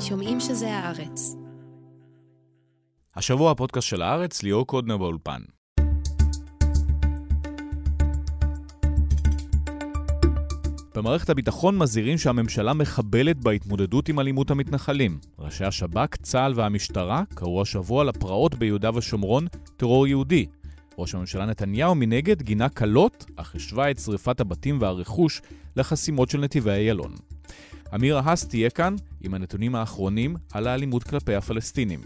שומעים שזה הארץ. השבוע הפודקאסט של הארץ, ליאור קודנר באולפן. במערכת הביטחון מזהירים שהממשלה מחבלת בהתמודדות עם אלימות המתנחלים. ראשי השב"כ, צה"ל והמשטרה קראו השבוע לפרעות ביהודה ושומרון טרור יהודי. ראש הממשלה נתניהו מנגד גינה קלות, אך השווה את שריפת הבתים והרכוש לחסימות של נתיבי איילון. אמירה האס תהיה כאן עם הנתונים האחרונים על האלימות כלפי הפלסטינים.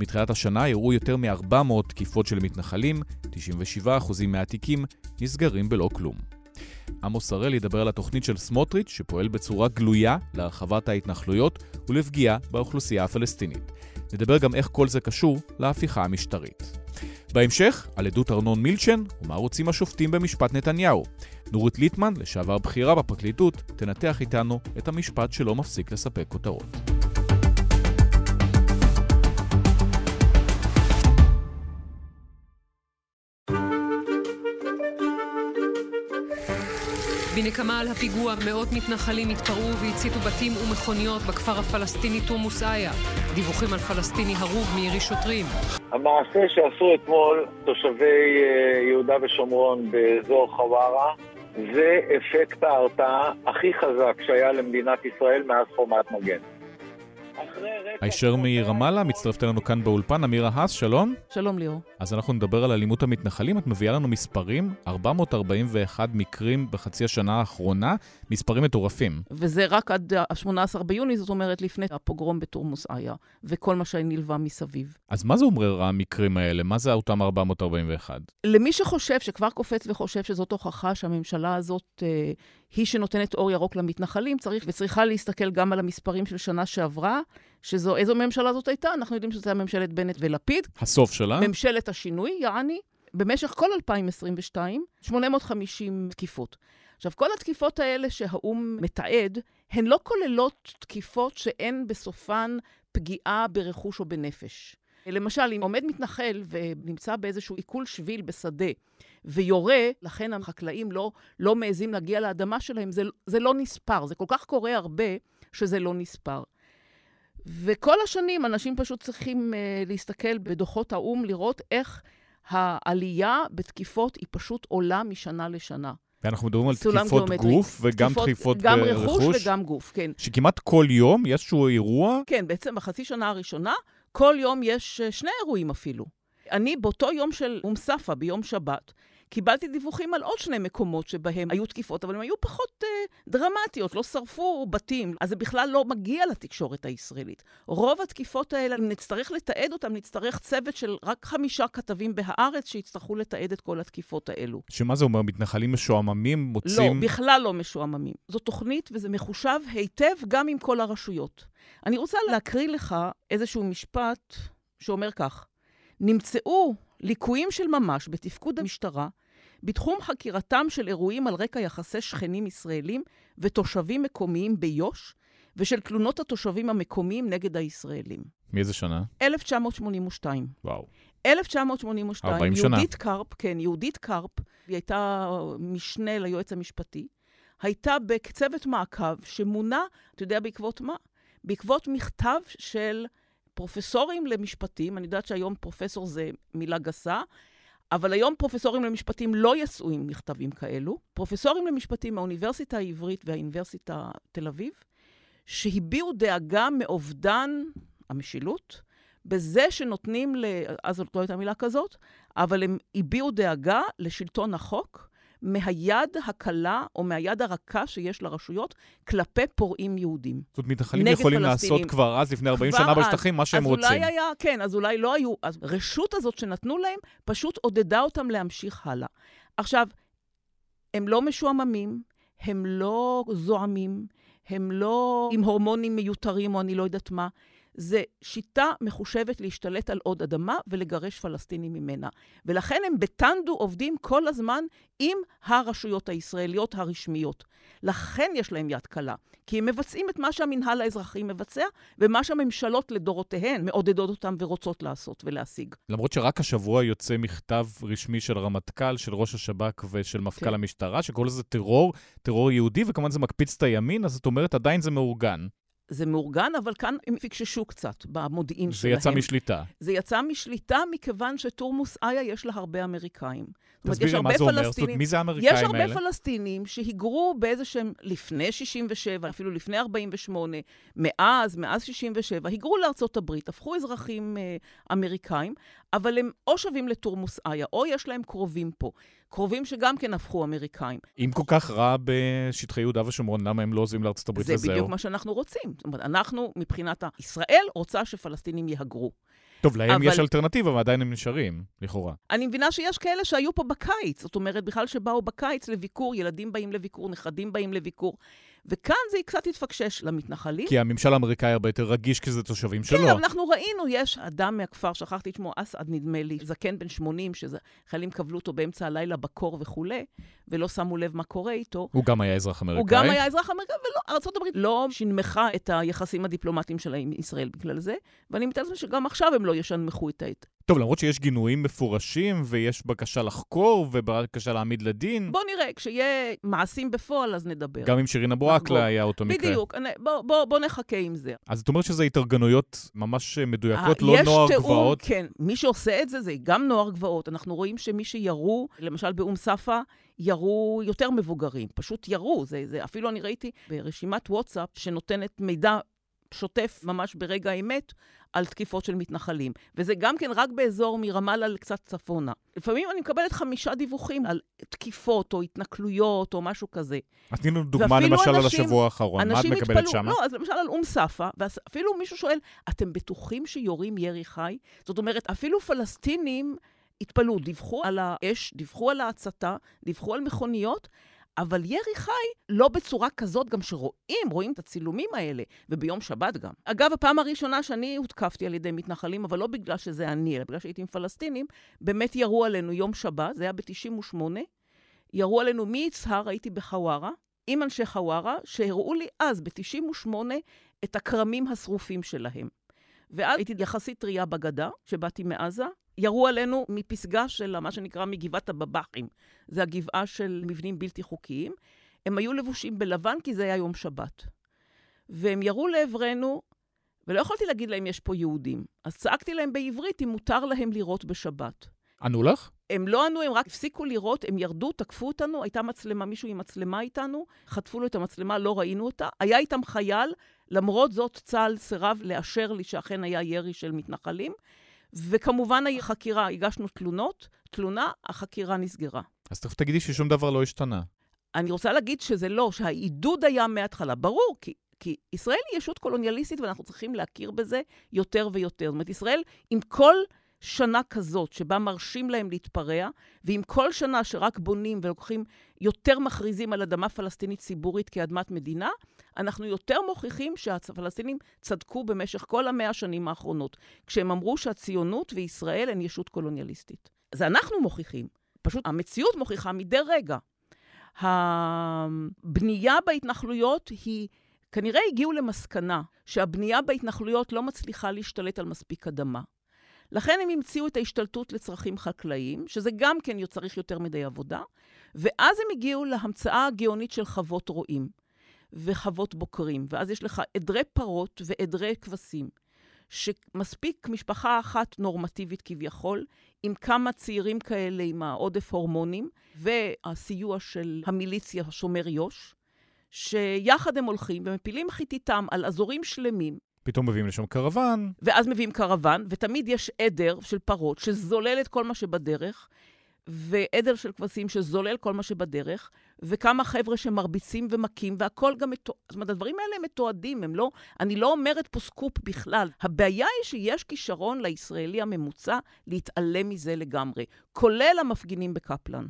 מתחילת השנה אירעו יותר מ-400 תקיפות של מתנחלים, 97% מהתיקים נסגרים בלא כלום. עמוס הראל ידבר על התוכנית של סמוטריץ', שפועל בצורה גלויה להרחבת ההתנחלויות ולפגיעה באוכלוסייה הפלסטינית. נדבר גם איך כל זה קשור להפיכה המשטרית. בהמשך, על עדות ארנון מילצ'ן ומה רוצים השופטים במשפט נתניהו. נורית ליטמן, לשעבר בכירה בפרקליטות, תנתח איתנו את המשפט שלא מפסיק לספק כותרות. בנקמה על הפיגוע, מאות מתנחלים התפרעו והציתו בתים ומכוניות בכפר הפלסטיני תורמוס איה. דיווחים על פלסטיני הרוג מירי שוטרים. המעשה שעשו אתמול תושבי אה, יהודה ושומרון באזור חווארה זה אפקט ההרתעה הכי חזק שהיה למדינת ישראל מאז חומת מגן. הישר מרמאללה, מצטרפת אלינו כאן באולפן, אמירה האס, שלום. שלום ליאור. אז אנחנו נדבר על אלימות המתנחלים. את מביאה לנו מספרים, 441 מקרים בחצי השנה האחרונה, מספרים מטורפים. וזה רק עד ה-18 ביוני, זאת אומרת לפני הפוגרום בתורמוס איה, וכל מה שנלווה מסביב. אז מה זה אומר המקרים האלה? מה זה אותם 441? למי שחושב, שכבר קופץ וחושב שזאת הוכחה שהממשלה הזאת אה, היא שנותנת אור ירוק למתנחלים, צריך וצריכה להסתכל גם על המספרים של שנה שעברה, שזו, איזו ממשלה זאת הייתה? אנחנו יודעים שזו הייתה ממשלת בנט ולפיד. הסוף שלה? ממשלת השינוי, יעני. במשך כל 2022, 850 תקיפות. עכשיו, כל התקיפות האלה שהאו"ם מתעד, הן לא כוללות תקיפות שאין בסופן פגיעה ברכוש או בנפש. למשל, אם עומד מתנחל ונמצא באיזשהו עיכול שביל בשדה ויורה, לכן החקלאים לא, לא מעזים להגיע לאדמה שלהם, זה, זה לא נספר. זה כל כך קורה הרבה שזה לא נספר. וכל השנים אנשים פשוט צריכים uh, להסתכל בדוחות האו"ם, לראות איך העלייה בתקיפות היא פשוט עולה משנה לשנה. ואנחנו מדברים על תקיפות גיאומטרי. גוף וגם תקיפות, תקיפות גם ברכוש. גם רכוש וגם גוף, כן. שכמעט כל יום יש איזשהו אירוע? כן, בעצם בחצי שנה הראשונה, כל יום יש שני אירועים אפילו. אני באותו יום של אום ספא, ביום שבת, קיבלתי דיווחים על עוד שני מקומות שבהם היו תקיפות, אבל הן היו פחות אה, דרמטיות, לא שרפו בתים, אז זה בכלל לא מגיע לתקשורת הישראלית. רוב התקיפות האלה, אם נצטרך לתעד אותן, נצטרך צוות של רק חמישה כתבים בהארץ שיצטרכו לתעד את כל התקיפות האלו. שמה זה אומר? מתנחלים משועממים מוצאים... לא, בכלל לא משועממים. זו תוכנית וזה מחושב היטב גם עם כל הרשויות. אני רוצה להקריא לך איזשהו משפט שאומר כך: נמצאו ליקויים של ממש בתפקוד המשטרה בתחום חקירתם של אירועים על רקע יחסי שכנים ישראלים ותושבים מקומיים ביו"ש, ושל תלונות התושבים המקומיים נגד הישראלים. מאיזה שנה? 1982. וואו. 1982, 40 שנה. יהודית קרפ, כן, יהודית קרפ, היא הייתה משנה ליועץ המשפטי, הייתה בצוות מעקב שמונה, אתה יודע בעקבות מה? בעקבות מכתב של פרופסורים למשפטים, אני יודעת שהיום פרופסור זה מילה גסה, אבל היום פרופסורים למשפטים לא יצאו עם מכתבים כאלו. פרופסורים למשפטים מהאוניברסיטה העברית והאוניברסיטה תל אביב, שהביעו דאגה מאובדן המשילות, בזה שנותנים. אז זאת לא הייתה מילה כזאת, אבל הם הביעו דאגה לשלטון החוק, מהיד הקלה או מהיד הרכה שיש לרשויות כלפי פורעים יהודים. זאת אומרת, מתנחלים יכולים לעשות כבר אז, לפני 40 שנה בשטחים, מה שהם אז רוצים. אז אולי היה, כן, אז אולי לא היו. אז רשות הזאת שנתנו להם, פשוט עודדה אותם להמשיך הלאה. עכשיו, הם לא משועממים, הם לא זועמים, הם לא עם הורמונים מיותרים או אני לא יודעת מה. זה שיטה מחושבת להשתלט על עוד אדמה ולגרש פלסטינים ממנה. ולכן הם בטנדו עובדים כל הזמן עם הרשויות הישראליות הרשמיות. לכן יש להם יד קלה, כי הם מבצעים את מה שהמינהל האזרחי מבצע, ומה שהממשלות לדורותיהן מעודדות אותם ורוצות לעשות ולהשיג. למרות שרק השבוע יוצא מכתב רשמי של רמטכ"ל, של ראש השב"כ ושל מפכ"ל כן. המשטרה, שקורא לזה טרור, טרור יהודי, וכמובן זה מקפיץ את הימין, אז את אומרת עדיין זה מאורגן. זה מאורגן, אבל כאן הם פיקששו קצת במודיעין זה שלהם. יצא משליטה. זה יצא משליטה מכיוון שתורמוס איה יש לה הרבה אמריקאים. יש תסבירי מה זה אומר, זאת פלסטינים- אומרת, מי זה האמריקאים יש האלה? הרבה פלסטינים שהיגרו באיזה שהם לפני 67, אפילו לפני 48, מאז, מאז 67, היגרו לארצות הברית, הפכו אזרחים אה, אמריקאים, אבל הם או שווים לתורמוס איה, או יש להם קרובים פה. קרובים שגם כן הפכו אמריקאים. אם כל כך רע בשטחי יהודה ושומרון, למה הם לא עוזבים לארצות הברית זה וזהו? בדיוק מה שאנחנו רוצים. זאת אומרת, אנחנו, מבחינת. ישראל רוצה שפלסטינים יהגרו. טוב, להם אבל- יש אלטרנטיבה ועדיין הם נשארים, לכאורה. אני מבינה שיש כאלה שהיו פה בקיץ, זאת אומרת, בכלל שבאו בקיץ לביקור, ילדים באים לביקור, נכדים באים לביקור, וכאן זה קצת התפקשש למתנחלים. כי הממשל האמריקאי הרבה יותר רגיש כי זה תושבים שלו. כן, אבל אנחנו ראינו, יש אדם מהכפר, שכחתי את שמו, אסעד נדמה לי, זקן בן 80, שחיילים קבלו אותו באמצע הלילה בקור וכולי, ולא שמו לב מה קורה איתו. הוא גם היה אזרח אמריקאי. הוא גם היה אזרח אמריקאי, ולא, ארה"ב לא שנמכה את היחסים הדיפלומטיים שלה עם ישראל בגלל זה, ואני מתארת לעצמי שגם עכשיו הם לא ישנמכו את. טוב, למרות שיש גינויים מפורשים, ויש בקשה לחקור, ובקשה להעמיד לדין, בוא נראה, כשיהיה מעשים בפועל, אז נדבר. גם עם שירין אבו לחגוג. עקלה היה אותו מקרה. בדיוק, בוא, בוא, בוא נחכה עם זה. אז את אומרת שזה התארגנויות ממש מדויקות, ה- לא יש נוער תיאום, גבעות. כן, מי שעושה את זה, זה גם נוער גבעות. אנחנו רואים שמי שירו, למשל באום ספא, ירו יותר מבוגרים. פשוט ירו. זה, זה, אפילו אני ראיתי ברשימת וואטסאפ שנותנת מידע שוטף ממש ברגע האמת על תקיפות של מתנחלים. וזה גם כן רק באזור מרמאללה לקצת צפונה. לפעמים אני מקבלת חמישה דיווחים על תקיפות או התנכלויות או משהו כזה. אז תני לנו דוגמה למשל על אנשים- השבוע האחרון. מה את מקבלת שם? לא, אז למשל על אום ספא, ואפילו מישהו שואל, אתם בטוחים שיורים ירי חי? זאת אומרת, אפילו פלסטינים התפלאו, דיווחו על האש, דיווחו על ההצתה, דיווחו על מכוניות, אבל ירי חי לא בצורה כזאת גם שרואים, רואים את הצילומים האלה, וביום שבת גם. אגב, הפעם הראשונה שאני הותקפתי על ידי מתנחלים, אבל לא בגלל שזה אני, אלא בגלל שהייתי עם פלסטינים, באמת ירו עלינו יום שבת, זה היה ב-98, ירו עלינו מיצהר, הייתי בחווארה, עם אנשי חווארה, שהראו לי אז, ב-98, את הכרמים השרופים שלהם. ואז הייתי יחסית טריה בגדה, שבאתי מעזה. ירו עלינו מפסגה של מה שנקרא מגבעת הבב"חים. זה הגבעה של מבנים בלתי חוקיים. הם היו לבושים בלבן כי זה היה יום שבת. והם ירו לעברנו, ולא יכולתי להגיד להם, יש פה יהודים. אז צעקתי להם בעברית אם מותר להם לירות בשבת. ענו לך? הם לא ענו, הם רק הפסיקו לירות, הם ירדו, תקפו אותנו, הייתה מצלמה, מישהו עם מצלמה איתנו, חטפו לו את המצלמה, לא ראינו אותה. היה איתם חייל, למרות זאת צה"ל סירב לאשר לי שאכן היה ירי של מתנחלים. וכמובן החקירה, הגשנו תלונות, תלונה, החקירה נסגרה. אז תכף תגידי ששום דבר לא השתנה. אני רוצה להגיד שזה לא, שהעידוד היה מההתחלה. ברור, כי, כי ישראל היא ישות קולוניאליסטית ואנחנו צריכים להכיר בזה יותר ויותר. זאת אומרת, ישראל, עם כל שנה כזאת שבה מרשים להם להתפרע, ועם כל שנה שרק בונים ולוקחים, יותר מכריזים על אדמה פלסטינית ציבורית כאדמת מדינה, אנחנו יותר מוכיחים שהפלסטינים צדקו במשך כל המאה השנים האחרונות, כשהם אמרו שהציונות וישראל הן ישות קולוניאליסטית. זה אנחנו מוכיחים. פשוט המציאות מוכיחה מדי רגע. הבנייה בהתנחלויות היא, כנראה הגיעו למסקנה שהבנייה בהתנחלויות לא מצליחה להשתלט על מספיק אדמה. לכן הם המציאו את ההשתלטות לצרכים חקלאיים, שזה גם כן צריך יותר מדי עבודה, ואז הם הגיעו להמצאה הגאונית של חוות רועים וחוות בוקרים, ואז יש לך עדרי פרות ועדרי כבשים, שמספיק משפחה אחת נורמטיבית כביכול, עם כמה צעירים כאלה עם העודף הורמונים, והסיוע של המיליציה שומר יו"ש, שיחד הם הולכים ומפילים חיתיתם על אזורים שלמים, פתאום מביאים לשם קרוון, ואז מביאים קרוון, ותמיד יש עדר של פרות שזולל את כל מה שבדרך, ועדר של כבשים שזולל כל מה שבדרך, וכמה חבר'ה שמרביצים ומכים, והכל גם מתועד. זאת אומרת, הדברים האלה הם מתועדים, הם לא... אני לא אומרת פה סקופ בכלל. הבעיה היא שיש כישרון לישראלי הממוצע להתעלם מזה לגמרי, כולל המפגינים בקפלן.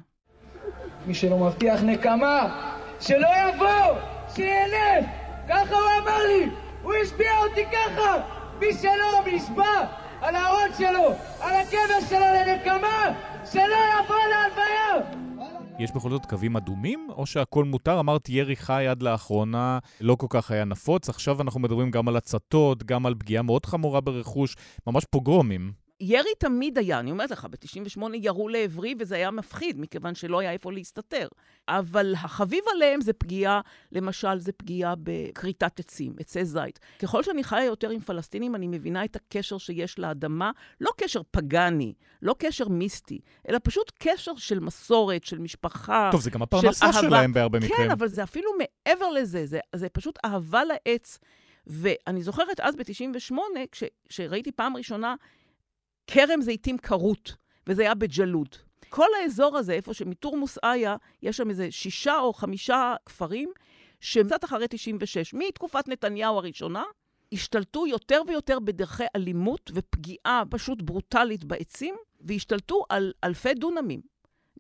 מי שלא מבטיח נקמה, שלא יבוא, שילך! ככה הוא אמר לי! הוא השביע אותי ככה! שלא נשבע על ההון שלו, על הקבר שלו לנקמה, שלא יבוא להלוויה! יש בכל זאת קווים אדומים, או שהכל מותר? אמרת ירי חי עד לאחרונה לא כל כך היה נפוץ, עכשיו אנחנו מדברים גם על הצתות, גם על פגיעה מאוד חמורה ברכוש, ממש פוגרומים. ירי תמיד היה, אני אומרת לך, ב-98 ירו לעברי וזה היה מפחיד, מכיוון שלא היה איפה להסתתר. אבל החביב עליהם זה פגיעה, למשל, זה פגיעה בכריתת עצים, עצי זית. ככל שאני חיה יותר עם פלסטינים, אני מבינה את הקשר שיש לאדמה, לא קשר פגאני, לא קשר מיסטי, אלא פשוט קשר של מסורת, של משפחה, טוב, זה גם הפרנסה שלהם בהרבה כן, מקרים. כן, אבל זה אפילו מעבר לזה, זה, זה פשוט אהבה לעץ. ואני זוכרת אז ב-98, כשראיתי פעם ראשונה כרם זיתים כרות, וזה היה בג'לוד. כל האזור הזה, איפה שמתורמוס איה, יש שם איזה שישה או חמישה כפרים, שקצת אחרי 96, מתקופת נתניהו הראשונה, השתלטו יותר ויותר בדרכי אלימות ופגיעה פשוט ברוטלית בעצים, והשתלטו על אלפי דונמים,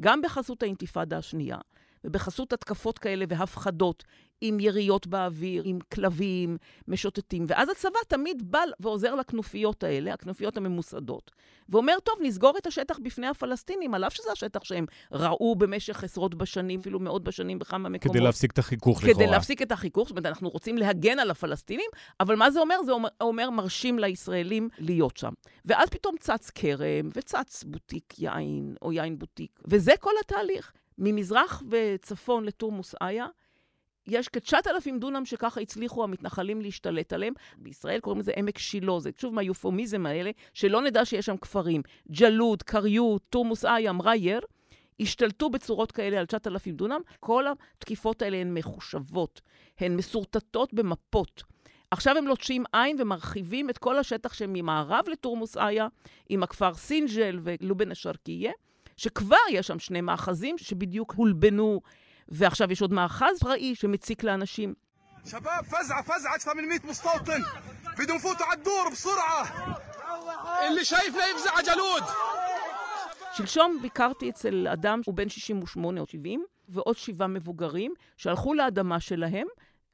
גם בחסות האינתיפאדה השנייה. ובחסות התקפות כאלה והפחדות, עם יריות באוויר, עם כלבים משוטטים. ואז הצבא תמיד בא ועוזר לכנופיות האלה, הכנופיות הממוסדות, ואומר, טוב, נסגור את השטח בפני הפלסטינים, על אף שזה השטח שהם ראו במשך עשרות בשנים, אפילו מאות בשנים בכמה מקומות. כדי להפסיק את החיכוך לכאורה. כדי להפסיק את החיכוך, זאת אומרת, אנחנו רוצים להגן על הפלסטינים, אבל מה זה אומר? זה אומר, אומר מרשים לישראלים להיות שם. ואז פתאום צץ כרם, וצץ בוטיק יין, או יין בוטיק, וזה כל התהליך. ממזרח וצפון לתורמוס איה, יש כ-9,000 דונם שככה הצליחו המתנחלים להשתלט עליהם. בישראל קוראים לזה עמק שילה, זה שוב מהיופומיזם האלה, שלא נדע שיש שם כפרים. ג'לוד, קריו, תורמוס איה, מרייר, השתלטו בצורות כאלה על 9,000 דונם. כל התקיפות האלה הן מחושבות, הן מסורטטות במפות. עכשיו הם לוטשים עין ומרחיבים את כל השטח שממערב לתורמוס איה, עם הכפר סינג'ל ולובן א-שרקייה. שכבר יש שם שני מאחזים שבדיוק הולבנו, ועכשיו יש עוד מאחז פראי שמציק לאנשים. שבאב, פזעה, פזעה, 800 מסתוטן, بدهم يفوتوا على الدور بسرعة اللي شايفنا يفزع جلود שלשום ביקרתי אצל אדם, הוא בן 68 או 70, ועוד שבעה מבוגרים, שהלכו לאדמה שלהם,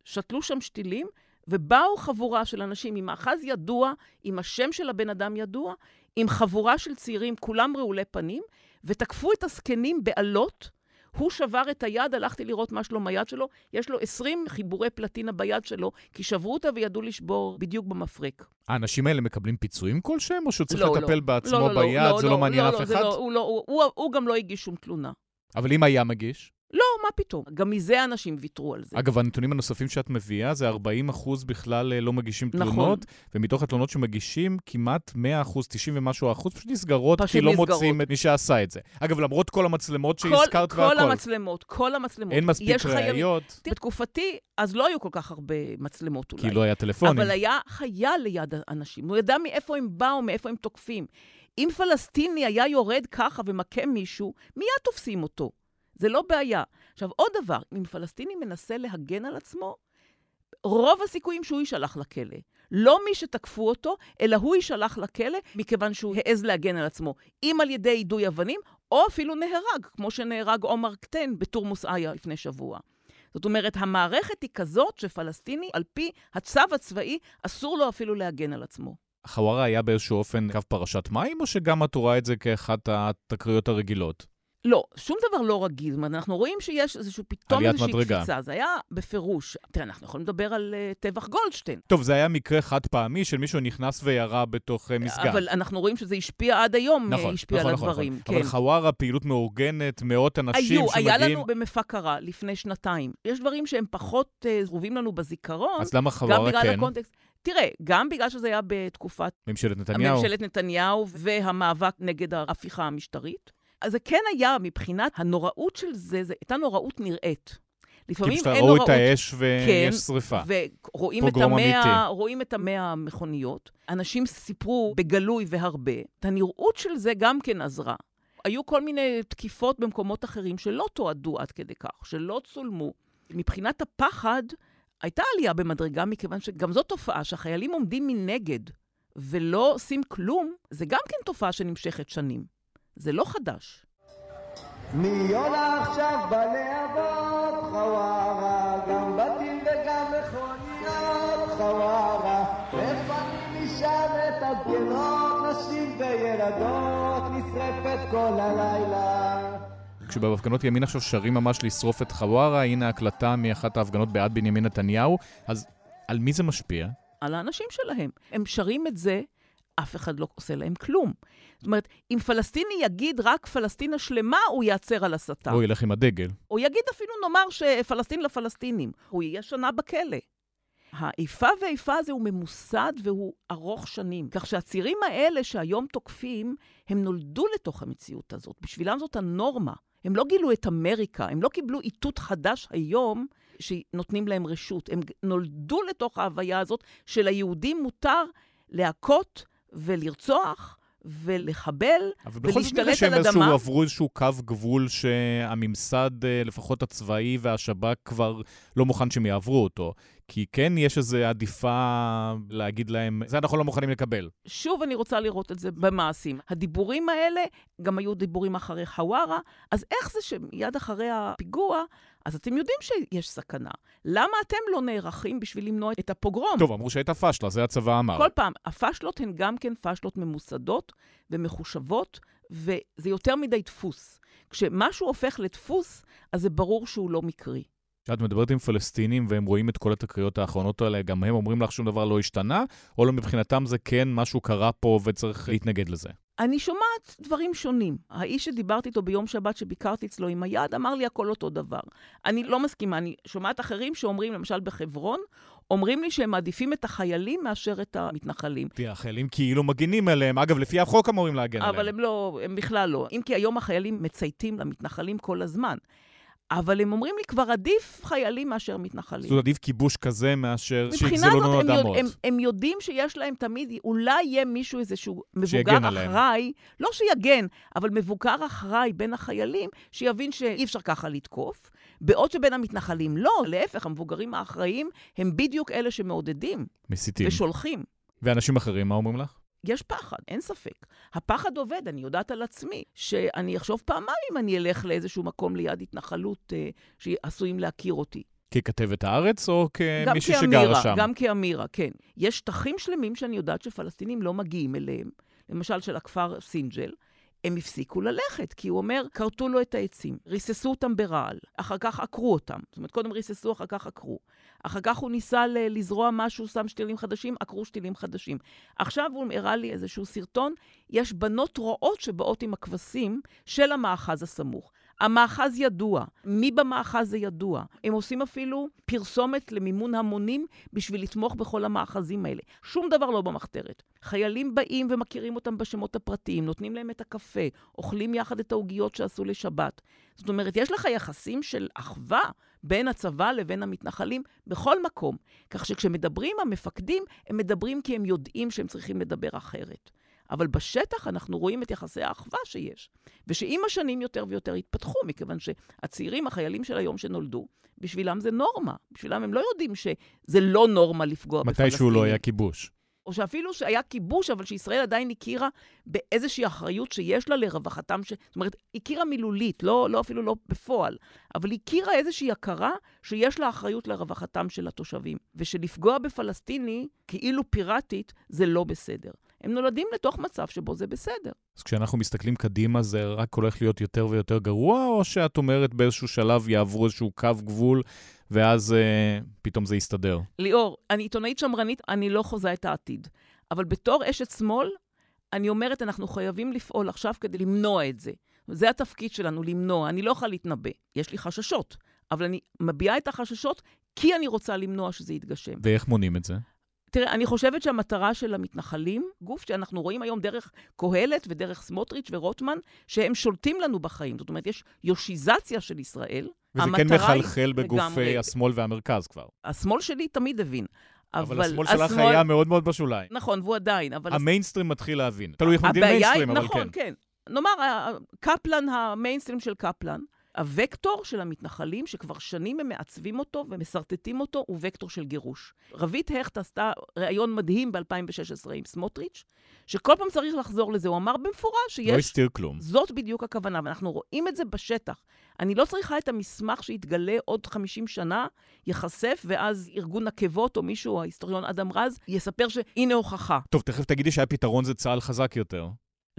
שתלו שם שתילים, ובאו חבורה של אנשים עם מאחז ידוע, עם השם של הבן אדם ידוע, עם חבורה של צעירים, כולם רעולי פנים, ותקפו את הזקנים באלות. הוא שבר את היד, הלכתי לראות מה שלום היד שלו, יש לו 20 חיבורי פלטינה ביד שלו, כי שברו אותה וידעו לשבור בדיוק במפרק. האנשים האלה מקבלים פיצויים כלשהם, או שהוא צריך לא, לטפל לא. בעצמו לא, לא, ביד, לא, זה לא, לא מעניין לא, אף אחד? לא, הוא, לא, הוא, הוא, הוא גם לא הגיש שום תלונה. אבל אם היה מגיש? לא, מה פתאום. גם מזה אנשים ויתרו על זה. אגב, הנתונים הנוספים שאת מביאה זה 40 אחוז בכלל אה, לא מגישים תלונות, נכון. ומתוך התלונות שמגישים, כמעט 100 אחוז, 90 ומשהו אחוז, פשוט נסגרות, פשוט כי לא נסגרות. מוצאים את מי שעשה את זה. אגב, למרות כל המצלמות שהזכרת והכל. כל המצלמות, כל המצלמות. אין מספיק ראיות. חייל... בתקופתי, אז לא היו כל כך הרבה מצלמות אולי. כי לא היה טלפונים. אבל היה חייל ליד האנשים. הוא ידע מאיפה הם באו, מאיפה הם תוקפים. אם פלסטיני היה יורד ככה ומכה מישהו, מיד תופסים אותו. זה לא בעיה. עכשיו, עוד דבר, אם פלסטיני מנסה להגן על עצמו, רוב הסיכויים שהוא יישלח לכלא. לא מי שתקפו אותו, אלא הוא יישלח לכלא, מכיוון שהוא העז להגן על עצמו, אם על ידי יידוי אבנים, או אפילו נהרג, כמו שנהרג עומר קטן בתורמוס איה לפני שבוע. זאת אומרת, המערכת היא כזאת שפלסטיני, על פי הצו הצבאי, אסור לו אפילו להגן על עצמו. חווארה היה באיזשהו אופן קו פרשת מים, או שגם את רואה את זה כאחת התקריות הרגילות? לא, שום דבר לא רגיל. זאת אומרת, אנחנו רואים שיש איזשהו, פתאום איזושהי מדרגה. קפיצה. זה היה בפירוש. תראה, אנחנו יכולים לדבר על uh, טבח גולדשטיין. טוב, זה היה מקרה חד פעמי של מישהו נכנס וירה בתוך uh, מסגד. אבל אנחנו רואים שזה השפיע עד היום, נכון, השפיע נכון, על נכון, הדברים. נכון. כן. אבל חווארה, פעילות מאורגנת, מאות אנשים היו, שמגיעים... היו, היה לנו במפקרה לפני שנתיים. יש דברים שהם פחות uh, זרובים לנו בזיכרון. אז למה חווארה כן? הקונטקסט. תראה, גם בגלל שזה היה בתקופת... ממשלת נתניהו. ממשלת נתניהו והמאבק נגד ההפיכה המשטרית. אז זה כן היה, מבחינת הנוראות של זה, זו הייתה נוראות נראית. לפעמים אין נוראות... כי פשוט ראו את האש ויש כן, שריפה. ורואים את המאה, רואים את המאה המכוניות. אנשים סיפרו בגלוי והרבה. את הנראות של זה גם כן עזרה. היו כל מיני תקיפות במקומות אחרים שלא תועדו עד כדי כך, שלא צולמו. מבחינת הפחד, הייתה עלייה במדרגה, מכיוון שגם זו תופעה שהחיילים עומדים מנגד ולא עושים כלום, זה גם כן תופעה שנמשכת שנים. זה לא חדש. מי עולה עכשיו בלהבות חווארה, גם בתים וגם מכוניות חווארה, מפנים משם את הזקנות, נשים וילדות, נשרפת כל הלילה. כשבהפגנות ימין עכשיו שרים ממש לשרוף את חווארה, הנה הקלטה מאחת ההפגנות בעד בנימין נתניהו, אז על מי זה משפיע? על האנשים שלהם. הם שרים את זה אף אחד לא עושה להם כלום. זאת אומרת, אם פלסטיני יגיד רק פלסטין השלמה, הוא ייעצר על הסתה. הוא ילך עם הדגל. או יגיד אפילו, נאמר, שפלסטין לפלסטינים. הוא יהיה שנה בכלא. האיפה ואיפה הזה הוא ממוסד והוא ארוך שנים. כך שהצירים האלה שהיום תוקפים, הם נולדו לתוך המציאות הזאת. בשבילם זאת הנורמה. הם לא גילו את אמריקה, הם לא קיבלו איתות חדש היום שנותנים להם רשות. הם נולדו לתוך ההוויה הזאת של מותר להכות ולרצוח ולחבל ולהשתלט על אדמה. אבל בכל זאת נראה שהם איזשהו עברו איזשהו קו גבול שהממסד, אה, לפחות הצבאי והשב"כ, כבר לא מוכן שהם יעברו אותו. כי כן יש איזו עדיפה להגיד להם, זה אנחנו לא מוכנים לקבל. שוב, אני רוצה לראות את זה במעשים. הדיבורים האלה גם היו דיבורים אחרי חווארה, אז איך זה שמיד אחרי הפיגוע, אז אתם יודעים שיש סכנה. למה אתם לא נערכים בשביל למנוע את הפוגרום? טוב, אמרו שהייתה פשלה, זה הצבא אמר. כל פעם, הפשלות הן גם כן פשלות ממוסדות ומחושבות, וזה יותר מדי דפוס. כשמשהו הופך לדפוס, אז זה ברור שהוא לא מקרי. כשאת מדברת עם פלסטינים והם רואים את כל התקריות האחרונות האלה, גם הם אומרים לך שום דבר לא השתנה, או לא מבחינתם זה כן משהו קרה פה וצריך להתנגד לזה? אני שומעת דברים שונים. האיש שדיברתי איתו ביום שבת שביקרתי אצלו עם היד, אמר לי הכל אותו דבר. אני לא מסכימה, אני שומעת אחרים שאומרים, למשל בחברון, אומרים לי שהם מעדיפים את החיילים מאשר את המתנחלים. תראה, החיילים כאילו מגינים עליהם. אגב, לפי החוק אמורים להגן אבל עליהם. אבל הם לא, הם בכלל לא. אם כי היום החיילים מצייתים למתנחלים כל הזמן. אבל הם אומרים לי, כבר עדיף חיילים מאשר מתנחלים. זאת אומרת, עדיף כיבוש כזה מאשר שיגזלו לנו אדמות. הם, הם, הם יודעים שיש להם תמיד, אולי יהיה מישהו, איזשהו מבוגר אחראי, לא שיגן, אבל מבוגר אחראי בין החיילים, שיבין שאי אפשר ככה לתקוף. בעוד שבין המתנחלים לא, להפך, המבוגרים האחראיים הם בדיוק אלה שמעודדים. מסיתים. ושולחים. ואנשים אחרים, מה אומרים לך? יש פחד, אין ספק. הפחד עובד, אני יודעת על עצמי, שאני אחשוב פעמיים אם אני אלך לאיזשהו מקום ליד התנחלות אה, שעשויים להכיר אותי. ככתבת הארץ או כמישהי שגרה שם? גם כאמירה, כן. יש שטחים שלמים שאני יודעת שפלסטינים לא מגיעים אליהם, למשל של הכפר סינג'ל, הם הפסיקו ללכת, כי הוא אומר, כרתו לו את העצים, ריססו אותם ברעל, אחר כך עקרו אותם. זאת אומרת, קודם ריססו, אחר כך עקרו. אחר כך הוא ניסה לזרוע משהו, שם שתילים חדשים, עקרו שתילים חדשים. עכשיו הוא הראה לי איזשהו סרטון, יש בנות רועות שבאות עם הכבשים של המאחז הסמוך. המאחז ידוע, מי במאחז זה ידוע. הם עושים אפילו פרסומת למימון המונים בשביל לתמוך בכל המאחזים האלה. שום דבר לא במחתרת. חיילים באים ומכירים אותם בשמות הפרטיים, נותנים להם את הקפה, אוכלים יחד את העוגיות שעשו לשבת. זאת אומרת, יש לך יחסים של אחווה בין הצבא לבין המתנחלים בכל מקום. כך שכשמדברים המפקדים, הם מדברים כי הם יודעים שהם צריכים לדבר אחרת. אבל בשטח אנחנו רואים את יחסי האחווה שיש, ושעם השנים יותר ויותר התפתחו, מכיוון שהצעירים, החיילים של היום שנולדו, בשבילם זה נורמה. בשבילם הם לא יודעים שזה לא נורמה לפגוע בפלסטינים. מתי שהוא לא היה כיבוש. או שאפילו שהיה כיבוש, אבל שישראל עדיין הכירה באיזושהי אחריות שיש לה לרווחתם, ש... זאת אומרת, הכירה מילולית, לא, לא אפילו לא בפועל, אבל הכירה איזושהי הכרה שיש לה אחריות לרווחתם של התושבים, ושלפגוע בפלסטיני כאילו פיראטית זה לא בסדר. הם נולדים לתוך מצב שבו זה בסדר. אז כשאנחנו מסתכלים קדימה, זה רק הולך להיות יותר ויותר גרוע, או שאת אומרת באיזשהו שלב יעברו איזשהו קו גבול, ואז אה, פתאום זה יסתדר? ליאור, אני עיתונאית שמרנית, אני לא חוזה את העתיד. אבל בתור אשת שמאל, אני אומרת, אנחנו חייבים לפעול עכשיו כדי למנוע את זה. זה התפקיד שלנו, למנוע. אני לא יכולה להתנבא. יש לי חששות, אבל אני מביעה את החששות כי אני רוצה למנוע שזה יתגשם. ואיך מונעים את זה? תראה, אני חושבת שהמטרה של המתנחלים, גוף שאנחנו רואים היום דרך קהלת ודרך סמוטריץ' ורוטמן, שהם שולטים לנו בחיים. זאת אומרת, יש יו"שיזציה של ישראל. וזה כן מחלחל בגופי לגמרי... השמאל והמרכז כבר. השמאל שלי תמיד הבין. אבל, אבל השמאל שלך השמאל... היה מאוד מאוד בשוליים. נכון, והוא עדיין, אבל... המיינסטרים מתחיל להבין. תלוי איך מגדיר מיינסטרים, אבל נכון, כן. כן. נאמר, קפלן, המיינסטרים של קפלן, הוקטור של המתנחלים, שכבר שנים הם מעצבים אותו ומסרטטים אותו, הוא וקטור של גירוש. רבית הכט עשתה ראיון מדהים ב-2016 עם סמוטריץ', שכל פעם צריך לחזור לזה. הוא אמר במפורש שיש... לא הסתיר כלום. זאת בדיוק הכוונה, ואנחנו רואים את זה בשטח. אני לא צריכה את המסמך שיתגלה עוד 50 שנה, ייחשף, ואז ארגון עקבות או מישהו, ההיסטוריון אדם רז, יספר שהנה הוכחה. טוב, תכף תגידי שהפתרון זה צה"ל חזק יותר.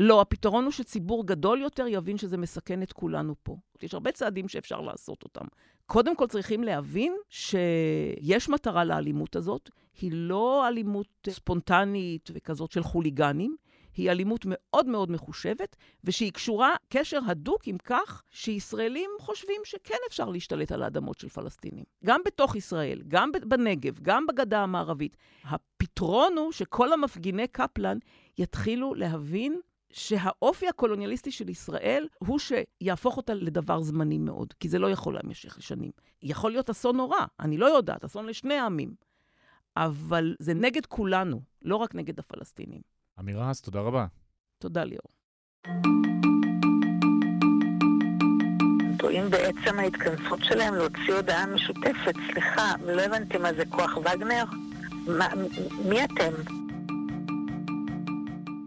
לא, הפתרון הוא שציבור גדול יותר יבין שזה מסכן את כולנו פה. יש הרבה צעדים שאפשר לעשות אותם. קודם כל צריכים להבין שיש מטרה לאלימות הזאת, היא לא אלימות ספונטנית וכזאת של חוליגנים, היא אלימות מאוד מאוד מחושבת, ושהיא קשורה קשר הדוק עם כך שישראלים חושבים שכן אפשר להשתלט על האדמות של פלסטינים. גם בתוך ישראל, גם בנגב, גם בגדה המערבית. הפתרון הוא שכל המפגיני קפלן יתחילו להבין שהאופי הקולוניאליסטי של ישראל הוא שיהפוך אותה לדבר זמני מאוד, כי זה לא יכול להמשך שנים. יכול להיות אסון נורא, אני לא יודעת, אסון לשני העמים. אבל זה נגד כולנו, לא רק נגד הפלסטינים. אמירה, אז תודה רבה. תודה, ליאור. טועים בעצם ההתכנסות שלהם להוציא הודעה משותפת. סליחה, לא הבנתי מה זה כוח וגנר? מה, מי אתם?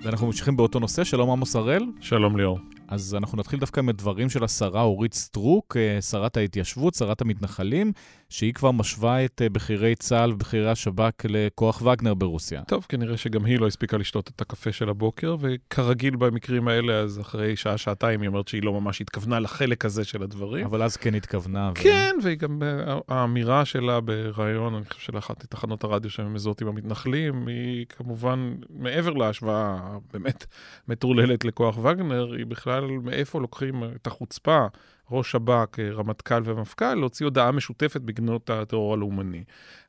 ואנחנו ממשיכים באותו נושא, שלום עמוס הראל. שלום ליאור. אז אנחנו נתחיל דווקא עם הדברים של השרה אורית סטרוק, אה, שרת ההתיישבות, שרת המתנחלים, שהיא כבר משווה את אה, בכירי צה"ל ובכירי השב"כ לכוח וגנר ברוסיה. טוב, כנראה שגם היא לא הספיקה לשתות את הקפה של הבוקר, וכרגיל במקרים האלה, אז אחרי שעה-שעתיים היא אומרת שהיא לא ממש התכוונה לחלק הזה של הדברים. אבל אז כן התכוונה. כן, ו... והיא גם, אה, האמירה שלה בריאיון, אני חושב של אחת מתחנות הרדיו שהן מזוהות עם המתנחלים, היא כמובן, מעבר להשוואה הבאמת מטורללת לכוח וגנר, היא בכלל מאיפה לוקחים את החוצפה ראש שב"כ, רמטכ"ל ומפכ"ל, להוציא הודעה משותפת בגנות הטרור הלאומני.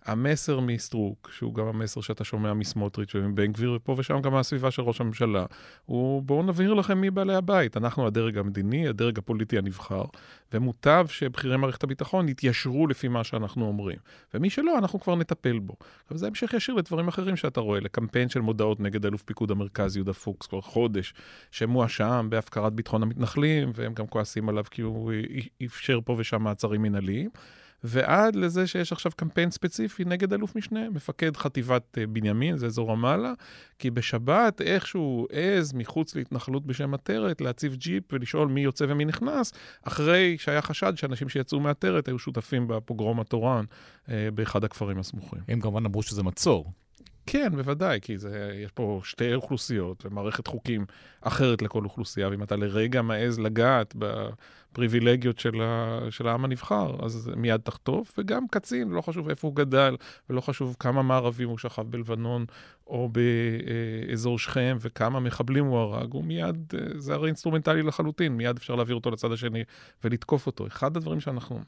המסר מסטרוק, שהוא גם המסר שאתה שומע מסמוטריץ' ומבן גביר, ופה ושם גם מהסביבה של ראש הממשלה, הוא בואו נבהיר לכם מי בעלי הבית. אנחנו הדרג המדיני, הדרג הפוליטי הנבחר, ומוטב שבכירי מערכת הביטחון יתיישרו לפי מה שאנחנו אומרים. ומי שלא, אנחנו כבר נטפל בו. עכשיו, זה המשך ישיר לדברים אחרים שאתה רואה, לקמפיין של מודעות נגד אלוף פיקוד המרכז יהודה פוקס כבר חודש, שמואשם בהפקרת ביטחון המתנחלים, והם גם כועסים עליו כי הוא אפשר פה ושם מעצרים מנהליים. ועד לזה שיש עכשיו קמפיין ספציפי נגד אלוף משנה, מפקד חטיבת אה, בנימין, זה אזור רמאללה, כי בשבת איכשהו העז מחוץ להתנחלות בשם עטרת להציב ג'יפ ולשאול מי יוצא ומי נכנס, אחרי שהיה חשד שאנשים שיצאו מעטרת היו שותפים בפוגרום התורן אה, באחד הכפרים הסמוכים. הם כמובן אמרו שזה מצור. כן, בוודאי, כי זה, יש פה שתי אוכלוסיות ומערכת חוקים אחרת לכל אוכלוסייה, ואם אתה לרגע מעז לגעת בפריבילגיות של, ה, של העם הנבחר, אז מיד תחטוף, וגם קצין, לא חשוב איפה הוא גדל, ולא חשוב כמה מארבים הוא שכב בלבנון או באזור שכם, וכמה מחבלים הוא הרג, הוא מיד, זה הרי אינסטרומנטלי לחלוטין, מיד אפשר להעביר אותו לצד השני ולתקוף אותו. אחד הדברים שאנחנו...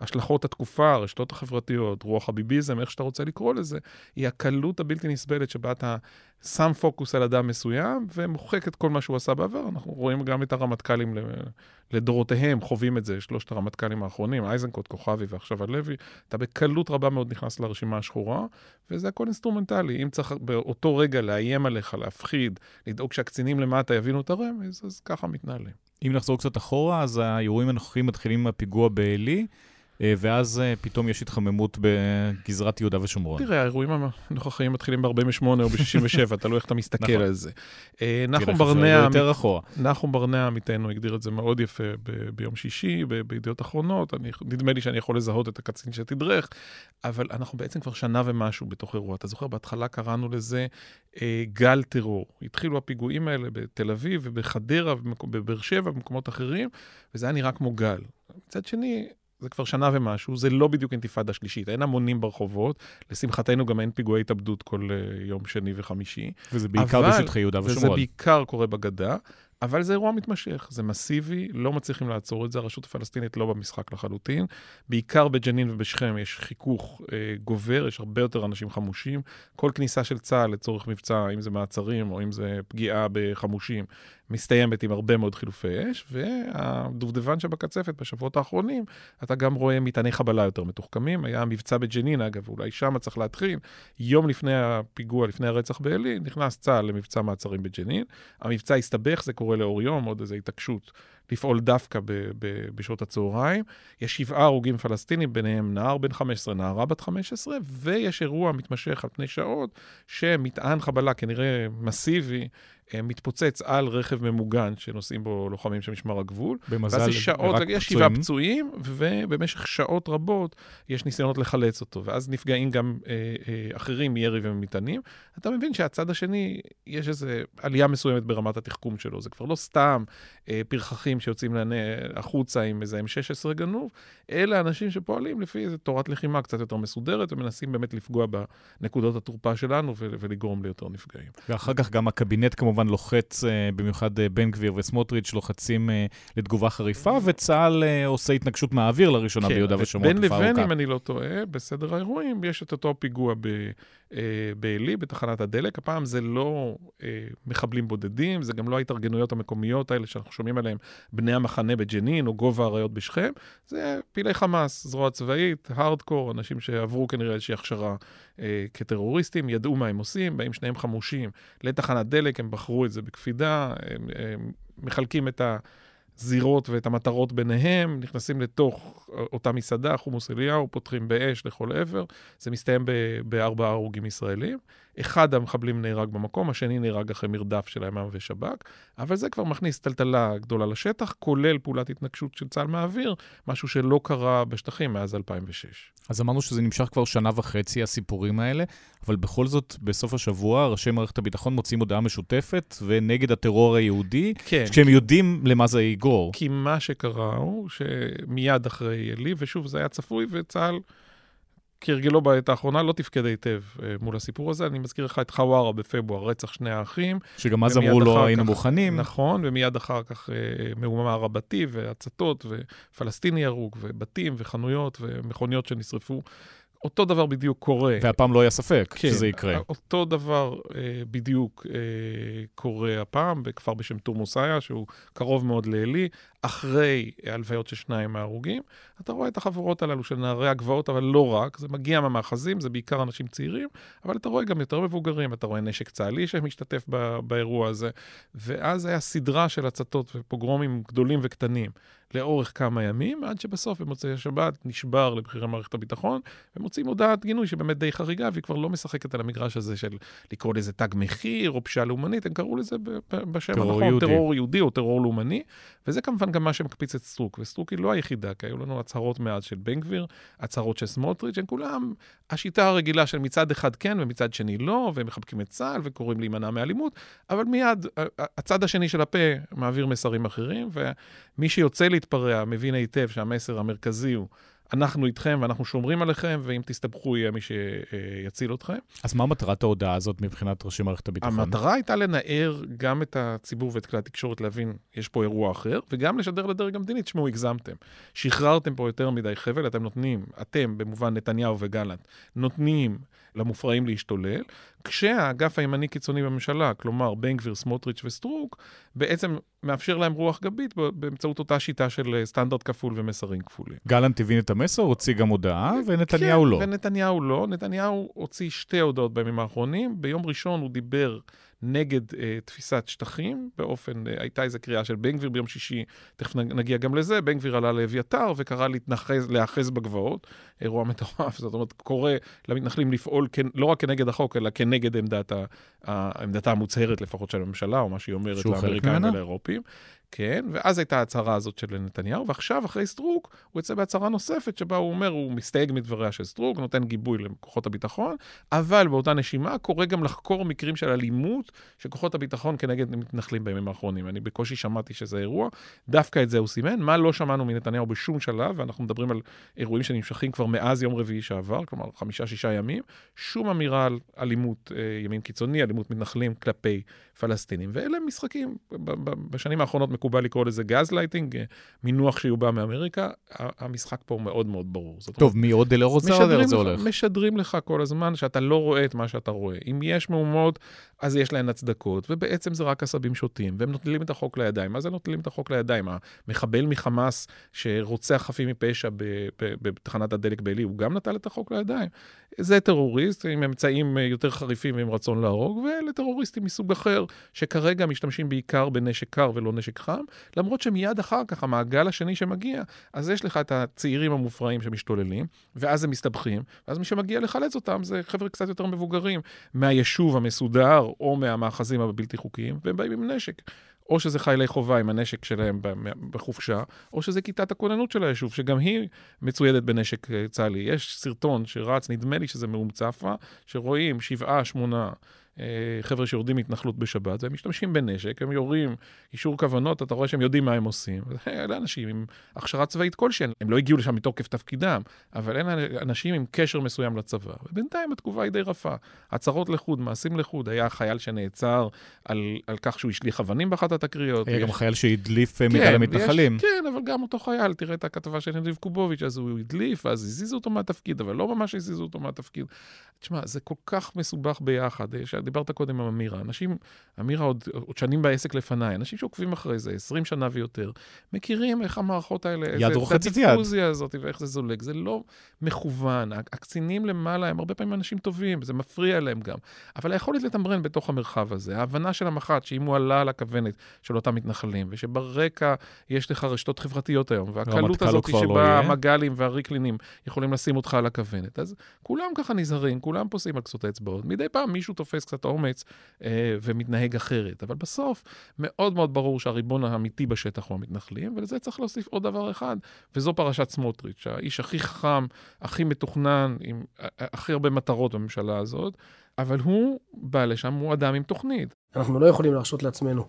השלכות התקופה, הרשתות החברתיות, רוח הביביזם, איך שאתה רוצה לקרוא לזה, היא הקלות הבלתי נסבלת שבה אתה שם פוקוס על אדם מסוים ומוחק את כל מה שהוא עשה בעבר. אנחנו רואים גם את הרמטכ"לים לדורותיהם חווים את זה, שלושת הרמטכ"לים האחרונים, אייזנקוט, כוכבי ועכשיו הלוי, אתה בקלות רבה מאוד נכנס לרשימה השחורה, וזה הכל אינסטרומנטלי. אם צריך באותו רגע לאיים עליך, להפחיד, לדאוג שהקצינים למטה יבינו את הרמז, אז ככה מתנהלים. אם נחזור קצת אחורה, אז האירועים הנוכחיים מתחילים עם הפיגוע בעלי. אה, ואז אה, פתאום יש התחממות בגזרת יהודה ושומרון. תראה, האירועים הנוכחיים מתחילים ב-48 או ב-67, תלוי איך אתה מסתכל נכון. על זה. אה, נחום ברנע, נחום ברנע עמיתנו הגדיר את זה מאוד יפה ביום שישי, בידיעות אחרונות. נדמה לי שאני יכול לזהות את הקצין שתדרך, אבל אנחנו בעצם כבר שנה ומשהו בתוך אירוע. אתה זוכר, בהתחלה קראנו לזה גל טרור. התחילו הפיגועים האלה בתל אביב ובחדרה ובבאר שבע ובמקומות אחרים, וזה היה נראה כמו גל. מצד שני, זה כבר שנה ומשהו, זה לא בדיוק אינתיפאדה שלישית, אין המונים ברחובות, לשמחתנו גם אין פיגועי התאבדות כל uh, יום שני וחמישי. וזה בעיקר אבל, בשטחי יהודה ושומרון. וזה בעיקר קורה בגדה, אבל זה אירוע מתמשך, זה מסיבי, לא מצליחים לעצור את זה, הרשות הפלסטינית לא במשחק לחלוטין. בעיקר בג'נין ובשכם יש חיכוך אה, גובר, יש הרבה יותר אנשים חמושים. כל כניסה של צה"ל לצורך מבצע, אם זה מעצרים או אם זה פגיעה בחמושים, מסתיימת עם הרבה מאוד חילופי אש, והדובדבן שבקצפת בשבועות האחרונים, אתה גם רואה מטעני חבלה יותר מתוחכמים. היה מבצע בג'נין, אגב, אולי שם צריך להתחיל. יום לפני הפיגוע, לפני הרצח בעלי, נכנס צה"ל למבצע מעצרים בג'נין. המבצע הסתבך, זה קורה לאור יום, עוד איזו התעקשות לפעול דווקא ב, ב, בשעות הצהריים. יש שבעה הרוגים פלסטינים, ביניהם נער בן 15, נערה בת 15, ויש אירוע מתמשך על פני שעות, שמטען חבלה כנראה מסיבי מתפוצץ על רכב ממוגן שנוסעים בו לוחמים של משמר הגבול. במזל, ואז יש שעות, רק יש פצועים. שבעה פצועים, ובמשך שעות רבות יש ניסיונות לחלץ אותו, ואז נפגעים גם אה, אה, אחרים מירי וממטענים. אתה מבין שהצד השני, יש איזו עלייה מסוימת ברמת התחכום שלו. זה כבר לא סתם אה, פרחחים שיוצאים לענה החוצה עם איזה M16 גנוב, אלא אנשים שפועלים לפי איזו תורת לחימה קצת יותר מסודרת, ומנסים באמת לפגוע בנקודות התורפה שלנו ולגרום ליותר נפגעים. ואחר כך גם הקבינט כמובן לוחץ, אה, במיוחד אה, בן גביר וסמוטריץ' לוחצים אה, לתגובה חריפה, וצה"ל עושה התנגשות מהאוויר לראשונה ביהודה ושומרון בין לבין. אם אני לא טועה, בסדר האירועים, יש את אותו פיגוע ב, בעלי, בתחנת הדלק. הפעם זה לא אה, מחבלים בודדים, זה גם לא ההתארגנויות המקומיות האלה שאנחנו שומעים עליהן, בני המחנה בג'נין או גובה האריות בשכם. זה פעילי חמאס, זרוע צבאית, הארדקור, אנשים שעברו כנראה איזושהי הכשרה אה, כטרוריסטים, ידעו מה הם עושים, באים שניהם חמושים לתחנת דלק, הם בחרו את זה בקפידה, הם, הם מחלקים את ה... זירות ואת המטרות ביניהם, נכנסים לתוך אותה מסעדה, חומוס אליהו, פותחים באש לכל עבר. זה מסתיים בארבעה הרוגים ישראלים. אחד המחבלים נהרג במקום, השני נהרג אחרי מרדף של הימ"מ ושב"כ, אבל זה כבר מכניס טלטלה גדולה לשטח, כולל פעולת התנגשות של צה"ל מהאוויר, משהו שלא קרה בשטחים מאז 2006. אז אמרנו שזה נמשך כבר שנה וחצי, הסיפורים האלה, אבל בכל זאת, בסוף השבוע, ראשי מערכת הביטחון מוציאים הודעה משותפת ונגד הטרור היהודי, כן. כשהם יודעים למה זה יגרור. כי מה שקרה הוא שמיד אחרי לי, ושוב, זה היה צפוי, וצה"ל, כהרגלו בעת האחרונה, לא תפקד היטב אה, מול הסיפור הזה. אני מזכיר לך את חווארה בפברואר, רצח שני האחים. שגם אז אמרו לא היינו מוכנים. נכון, ומיד אחר כך אה, מהומה רבתי והצתות, ופלסטיני הרוג, ובתים, וחנויות, ומכוניות שנשרפו. אותו דבר בדיוק קורה. והפעם לא היה ספק כן, שזה יקרה. אותו דבר אה, בדיוק אה, קורה הפעם בכפר בשם תורמוס עיא, שהוא קרוב מאוד לעלי, אחרי הלוויות של שניים מההרוגים. אתה רואה את החבורות הללו של נערי הגבעות, אבל לא רק, זה מגיע מהמאחזים, זה בעיקר אנשים צעירים, אבל אתה רואה גם יותר מבוגרים, אתה רואה נשק צה"לי שמשתתף ב- באירוע הזה, ואז היה סדרה של הצתות ופוגרומים גדולים וקטנים. לאורך כמה ימים, עד שבסוף במוצאי השבת נשבר לבכירי מערכת הביטחון, ומוצאים הודעת גינוי שבאמת די חריגה, והיא כבר לא משחקת על המגרש הזה של לקרוא לזה תג מחיר או פשיעה לאומנית, הם קראו לזה ב- ב- בשם הנכון. טרור יהודי או טרור לאומני, וזה כמובן גם מה שמקפיץ את סטרוק, וסטרוק היא לא היחידה, כי היו לנו הצהרות מאז של בן גביר, הצהרות של סמוטריץ', הם כולם השיטה הרגילה של מצד אחד כן ומצד שני לא, והם מחבקים את צה"ל וקוראים להימנע מאלימות, אבל מיד הצד השני של הפה מעביר מסרים אחרים, ומי שיוצא להתפרע מבין היטב שהמסר המרכזי הוא אנחנו איתכם ואנחנו שומרים עליכם, ואם תסתבכו יהיה מי שיציל אתכם. אז מה מטרת ההודעה הזאת מבחינת ראשי מערכת הביטחון? המטרה הייתה לנער גם את הציבור ואת כלי התקשורת להבין, יש פה אירוע אחר, וגם לשדר לדרג המדיני, תשמעו, הגזמתם. שחררתם פה יותר מדי חבל, אתם נותנים, אתם, במובן נתניהו וגלנט, נותנים למופרעים להשתולל, כשהאגף הימני קיצוני בממשלה, כלומר בן גביר, סמוטריץ' וסטרוק, בעצם מאפשר להם רוח גבית באמצעות אותה שיטה של אה, סטנדרט כפול ומסרים כפולים. גלנט הבין את המסר, הוציא גם הודעה, ונתניהו כן, לא. ונתניהו לא. נתניהו הוציא שתי הודעות בימים האחרונים. ביום ראשון הוא דיבר נגד אה, תפיסת שטחים, באופן, אה, הייתה איזו קריאה של בן גביר ביום שישי, תכף נגיע גם לזה, בן גביר עלה לאביתר וקרא להתנחז, להיאחז בגבעות, אירוע מטורף, זאת אומרת, קורא למתנחלים לפעול כ, לא רק כנגד החוק, אלא כנגד עמדת ה, עמדתה המוצהרת לפחות של הממשלה, או מה שהיא אומרת לאמריקאים? ולאירופים. כן, ואז הייתה ההצהרה הזאת של נתניהו, ועכשיו, אחרי סטרוק, הוא יוצא בהצהרה נוספת, שבה הוא אומר, הוא מסתייג מדבריה של סטרוק, נותן גיבוי לכוחות הביטחון, אבל באותה נשימה קורא גם לחקור מקרים של אלימות של כוחות הביטחון כנגד מתנחלים בימים האחרונים. אני בקושי שמעתי שזה אירוע, דווקא את זה הוא סימן. מה לא שמענו מנתניהו בשום שלב, ואנחנו מדברים על אירועים שנמשכים כבר מאז יום רביעי שעבר, כלומר חמישה-שישה ימים, שום אמירה על אלימות אה, ימין קיצוני, אלימות מתנחלים כלפי פלסטינים. ואלה משחקים, בשנים האחרונות מקובל לקרוא לזה גז לייטינג, אה, מינוח שיובא מאמריקה, המשחק פה הוא מאוד מאוד ברור. טוב, מי עוד אלה רוצה משדרים זה לך, הולך? משדרים לך כל הזמן שאתה לא רואה את מה שאתה רואה. אם יש מהומות, אז יש להן הצדקות, ובעצם זה רק עשבים שוטים, והם נוטלים את החוק לידיים. מה זה נוטלים את החוק לידיים? המחבל מחמאס שרוצח חפים מפשע בתחנת הדלק בעלי, הוא גם נטל את החוק לידיים. זה טרוריסט עם אמצעים אה, יותר חריפים ועם רצון להרוג, ואלה טרוריסטים מסוג אחר, שכרגע משתמשים בעיקר בנשק קר ולא נשק חם. חם, למרות שמיד אחר כך, המעגל השני שמגיע, אז יש לך את הצעירים המופרעים שמשתוללים, ואז הם מסתבכים, ואז מי שמגיע לחלץ אותם זה חבר'ה קצת יותר מבוגרים, מהיישוב המסודר או מהמאחזים הבלתי חוקיים, והם באים עם נשק. או שזה חיילי חובה עם הנשק שלהם בחופשה, או שזה כיתת הכוננות של היישוב, שגם היא מצוידת בנשק אה, צה"לי. יש סרטון שרץ, נדמה לי שזה מאום צפה, שרואים שבעה, שמונה חבר'ה שיורדים מהתנחלות בשבת, והם משתמשים בנשק, הם יורים אישור כוונות, אתה רואה שהם יודעים מה הם עושים. אלה אנשים עם הכשרה צבאית כלשהי, הם לא הגיעו לשם מתוקף תפקידם, אבל אלה אנשים עם קשר מסוים לצבא. ובינתיים התגובה היא די רפה. הצהרות לחוד, מעשים לחוד. היה חייל שנעצר על, על כך שהוא השליך אבנים באחת התקריות. היה יש... גם חייל שהדליף אה, כן, מיטה למתנחלים. כן, אבל גם אותו חייל, תראה את הכתבה של נדיב קובוביץ', אז הוא הדליף, אז הזיזו אותו מהתפקיד, אבל לא ממש הזיזו אותו מהתפקיד. תשמע, זה כל כך מסובך ביחד. דיברת קודם עם אמירה. אנשים, אמירה עוד, עוד שנים בעסק לפניי, אנשים שעוקבים אחרי זה, 20 שנה ויותר, מכירים איך המערכות האלה, יד רוחצת יד. הדיפוזיה הזאת ואיך זה זולג. זה לא מכוון. הקצינים למעלה הם הרבה פעמים אנשים טובים, וזה מפריע להם גם. אבל היכולת לתמרן בתוך המרחב הזה, ההבנה של המח"ט, שאם הוא עלה על הכוונת של אותם מתנחלים, ושברקע יש לך רשתות חברתיות היום, והקלות הזאת שבה לא המג"לים והריקלינים יכולים לשים אותך על הכוונת, אז כולם ככה נזהרים, כולם פוסעים על קצות האצבעות. מדי פעם מישהו תופס קצת אומץ אה, ומתנהג אחרת. אבל בסוף, מאוד מאוד ברור שהריבון האמיתי בשטח הוא המתנחלים, ולזה צריך להוסיף עוד דבר אחד, וזו פרשת סמוטריץ', האיש הכי חכם, הכי מתוכנן, עם הכי הרבה מטרות בממשלה הזאת, אבל הוא בא לשם, הוא אדם עם תוכנית. אנחנו לא יכולים להרשות לעצמנו.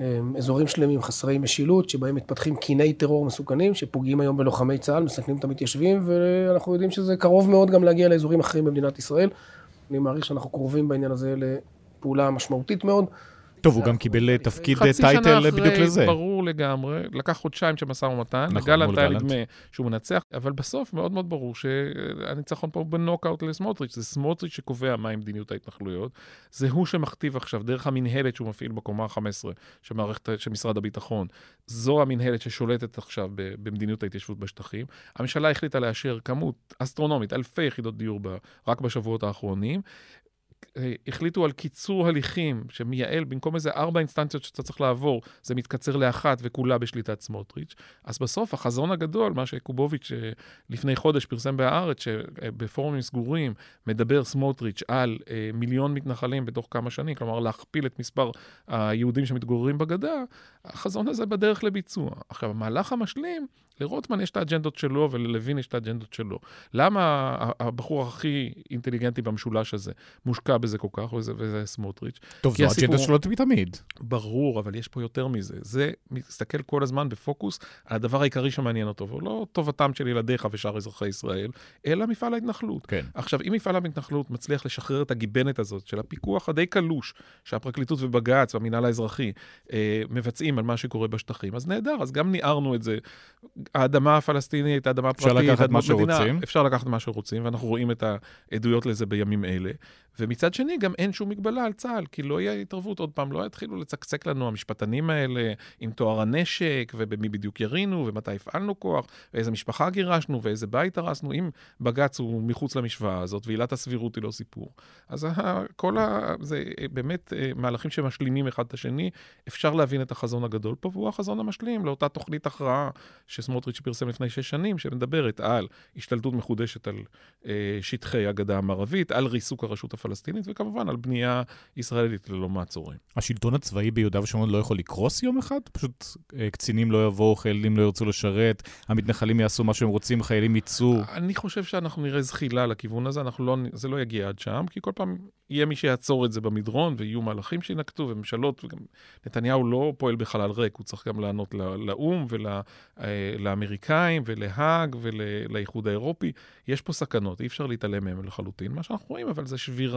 אה, אזורים שלמים חסרי משילות, שבהם מתפתחים קיני טרור מסוכנים, שפוגעים היום בלוחמי צה"ל, מסכנים את המתיישבים, ואנחנו יודעים שזה קרוב מאוד גם להגיע לאזורים אחרים במדינת ישראל. אני מעריך שאנחנו קרובים בעניין הזה לפעולה משמעותית מאוד. טוב, הוא גם קיבל אה, תפקיד טייטל בדיוק לזה. חצי שנה אחרי, ברור לגמרי, לקח חודשיים של משא ומתן, נכון, לגלנט היה נדמה שהוא מנצח, אבל בסוף מאוד מאוד ברור שהניצחון פה הוא בנוקאוט לסמוטריץ', זה סמוטריץ' שקובע מהי מדיניות ההתנחלויות, זה הוא שמכתיב עכשיו, דרך המינהלת שהוא מפעיל בקומה ה-15 של משרד הביטחון, זו המינהלת ששולטת עכשיו במדיניות ההתיישבות בשטחים. הממשלה החליטה לאשר כמות אסטרונומית, אלפי יחידות דיור ב, רק בשבועות האחרונים, אה, החליטו על קיצור הליכים, שמייעל, במקום איזה ארבע אינסטנציות שאתה צריך לעבור, זה מתקצר לאחת וכולה בשליטת סמוטריץ'. אז בסוף החזון הגדול, מה שקובוביץ' אה, לפני חודש פרסם בהארץ, שבפורומים סגורים מדבר סמוטריץ' על אה, מיליון מתנחלים בתוך כמה שנים, כלומר להכפיל את מספר היהודים שמתגוררים בגדה, החזון הזה בדרך לביצוע. עכשיו, המהלך המשלים לרוטמן יש את האג'נדות שלו וללוין יש את האג'נדות שלו. למה הבחור הכי אינטליגנטי במשולש הזה מושקע בזה כל כך, וזה, וזה סמוטריץ'? טוב, זו האג'נדה שלו תמיד. ברור, אבל יש פה יותר מזה. זה מסתכל כל הזמן בפוקוס על הדבר העיקרי שמעניין אותו, ולא טובתם של ילדיך ושאר אזרחי ישראל, אלא מפעל ההתנחלות. כן. עכשיו, אם מפעל ההתנחלות מצליח לשחרר את הגיבנת הזאת של הפיקוח הדי קלוש שהפרקליטות ובג"ץ והמינהל האזרחי אה, מבצעים על מה שקורה בשטחים, אז נהדר, אז גם ניערנו את זה. האדמה הפלסטינית, האדמה הפרטית, אפשר לקחת מה שרוצים. אפשר לקחת מה שרוצים, ואנחנו רואים את העדויות לזה בימים אלה. ומצד שני, גם אין שום מגבלה על צה"ל, כי לא יהיה התערבות, עוד פעם, לא יתחילו לצקצק לנו המשפטנים האלה עם תואר הנשק, ובמי בדיוק ירינו, ומתי הפעלנו כוח, ואיזה משפחה גירשנו, ואיזה בית הרסנו, אם בג"ץ הוא מחוץ למשוואה הזאת, ועילת הסבירות היא לא סיפור. אז כל ה... זה באמת אה, מהלכים שמשלימים אחד את השני. אפשר להבין את החזון הגדול פה, והוא החזון המשלים לאותה תוכנית הכרעה שסמוטריץ' פרסם לפני שש שנים, שמדברת על השתלטות מחודשת על אה, שטחי הגדה המערבית, על ריסוק הרשות וכמובן על בנייה ישראלית ללא מעצורים. השלטון הצבאי ביהודה ושומרון לא יכול לקרוס יום אחד? פשוט אה, קצינים לא יבואו, חיילים לא ירצו לשרת, המתנחלים יעשו מה שהם רוצים, חיילים יצאו. אני חושב שאנחנו נראה זחילה לכיוון הזה, לא, זה לא יגיע עד שם, כי כל פעם יהיה מי שיעצור את זה במדרון, ויהיו מהלכים שינקטו, וממשלות, וגם נתניהו לא פועל בחלל ריק, הוא צריך גם לענות לאו"ם ולאמריקאים אה, ולהאג ולאיחוד האירופי. יש פה סכנות, אי אפשר להתעלם מהם לחלוטין. מה שאנחנו רואים, אבל זה שבירה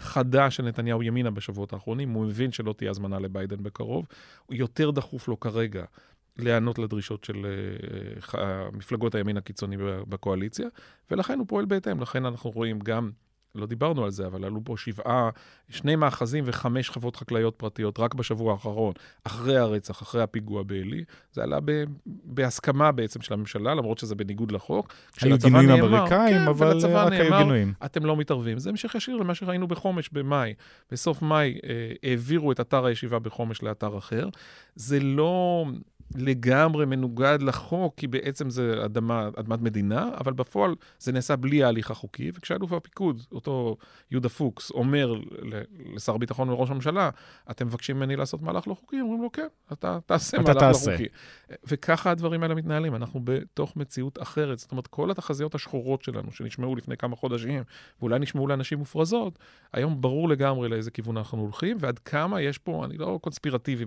חדה של נתניהו ימינה בשבועות האחרונים. הוא מבין שלא תהיה הזמנה לביידן בקרוב. יותר דחוף לו כרגע להיענות לדרישות של uh, מפלגות הימין הקיצוני בקואליציה, ולכן הוא פועל בהתאם. לכן אנחנו רואים גם לא דיברנו על זה, אבל עלו פה שבעה, שני מאחזים וחמש חוות חקלאיות פרטיות רק בשבוע האחרון, אחרי הרצח, אחרי הפיגוע בעלי. זה עלה ב, בהסכמה בעצם של הממשלה, למרות שזה בניגוד לחוק. היו גינויים אמריקאים, כן, אבל רק היו גינויים. אתם לא מתערבים. זה המשך ישיר למה שראינו בחומש במאי. בסוף מאי אה, העבירו את אתר הישיבה בחומש לאתר אחר. זה לא... לגמרי מנוגד לחוק, כי בעצם זה אדמה, אדמת מדינה, אבל בפועל זה נעשה בלי ההליך החוקי, וכשאלוף הפיקוד, אותו יהודה פוקס, אומר לשר הביטחון ולראש הממשלה, אתם מבקשים ממני לעשות מהלך לא חוקי? אומרים לו, כן, אתה תעשה אתה מהלך לא תעשה. לא חוקי. וככה הדברים האלה מתנהלים, אנחנו בתוך מציאות אחרת. זאת אומרת, כל התחזיות השחורות שלנו, שנשמעו לפני כמה חודשים, ואולי נשמעו לאנשים מופרזות, היום ברור לגמרי לאיזה כיוון אנחנו הולכים, ועד כמה יש פה, אני לא קונספירטיבי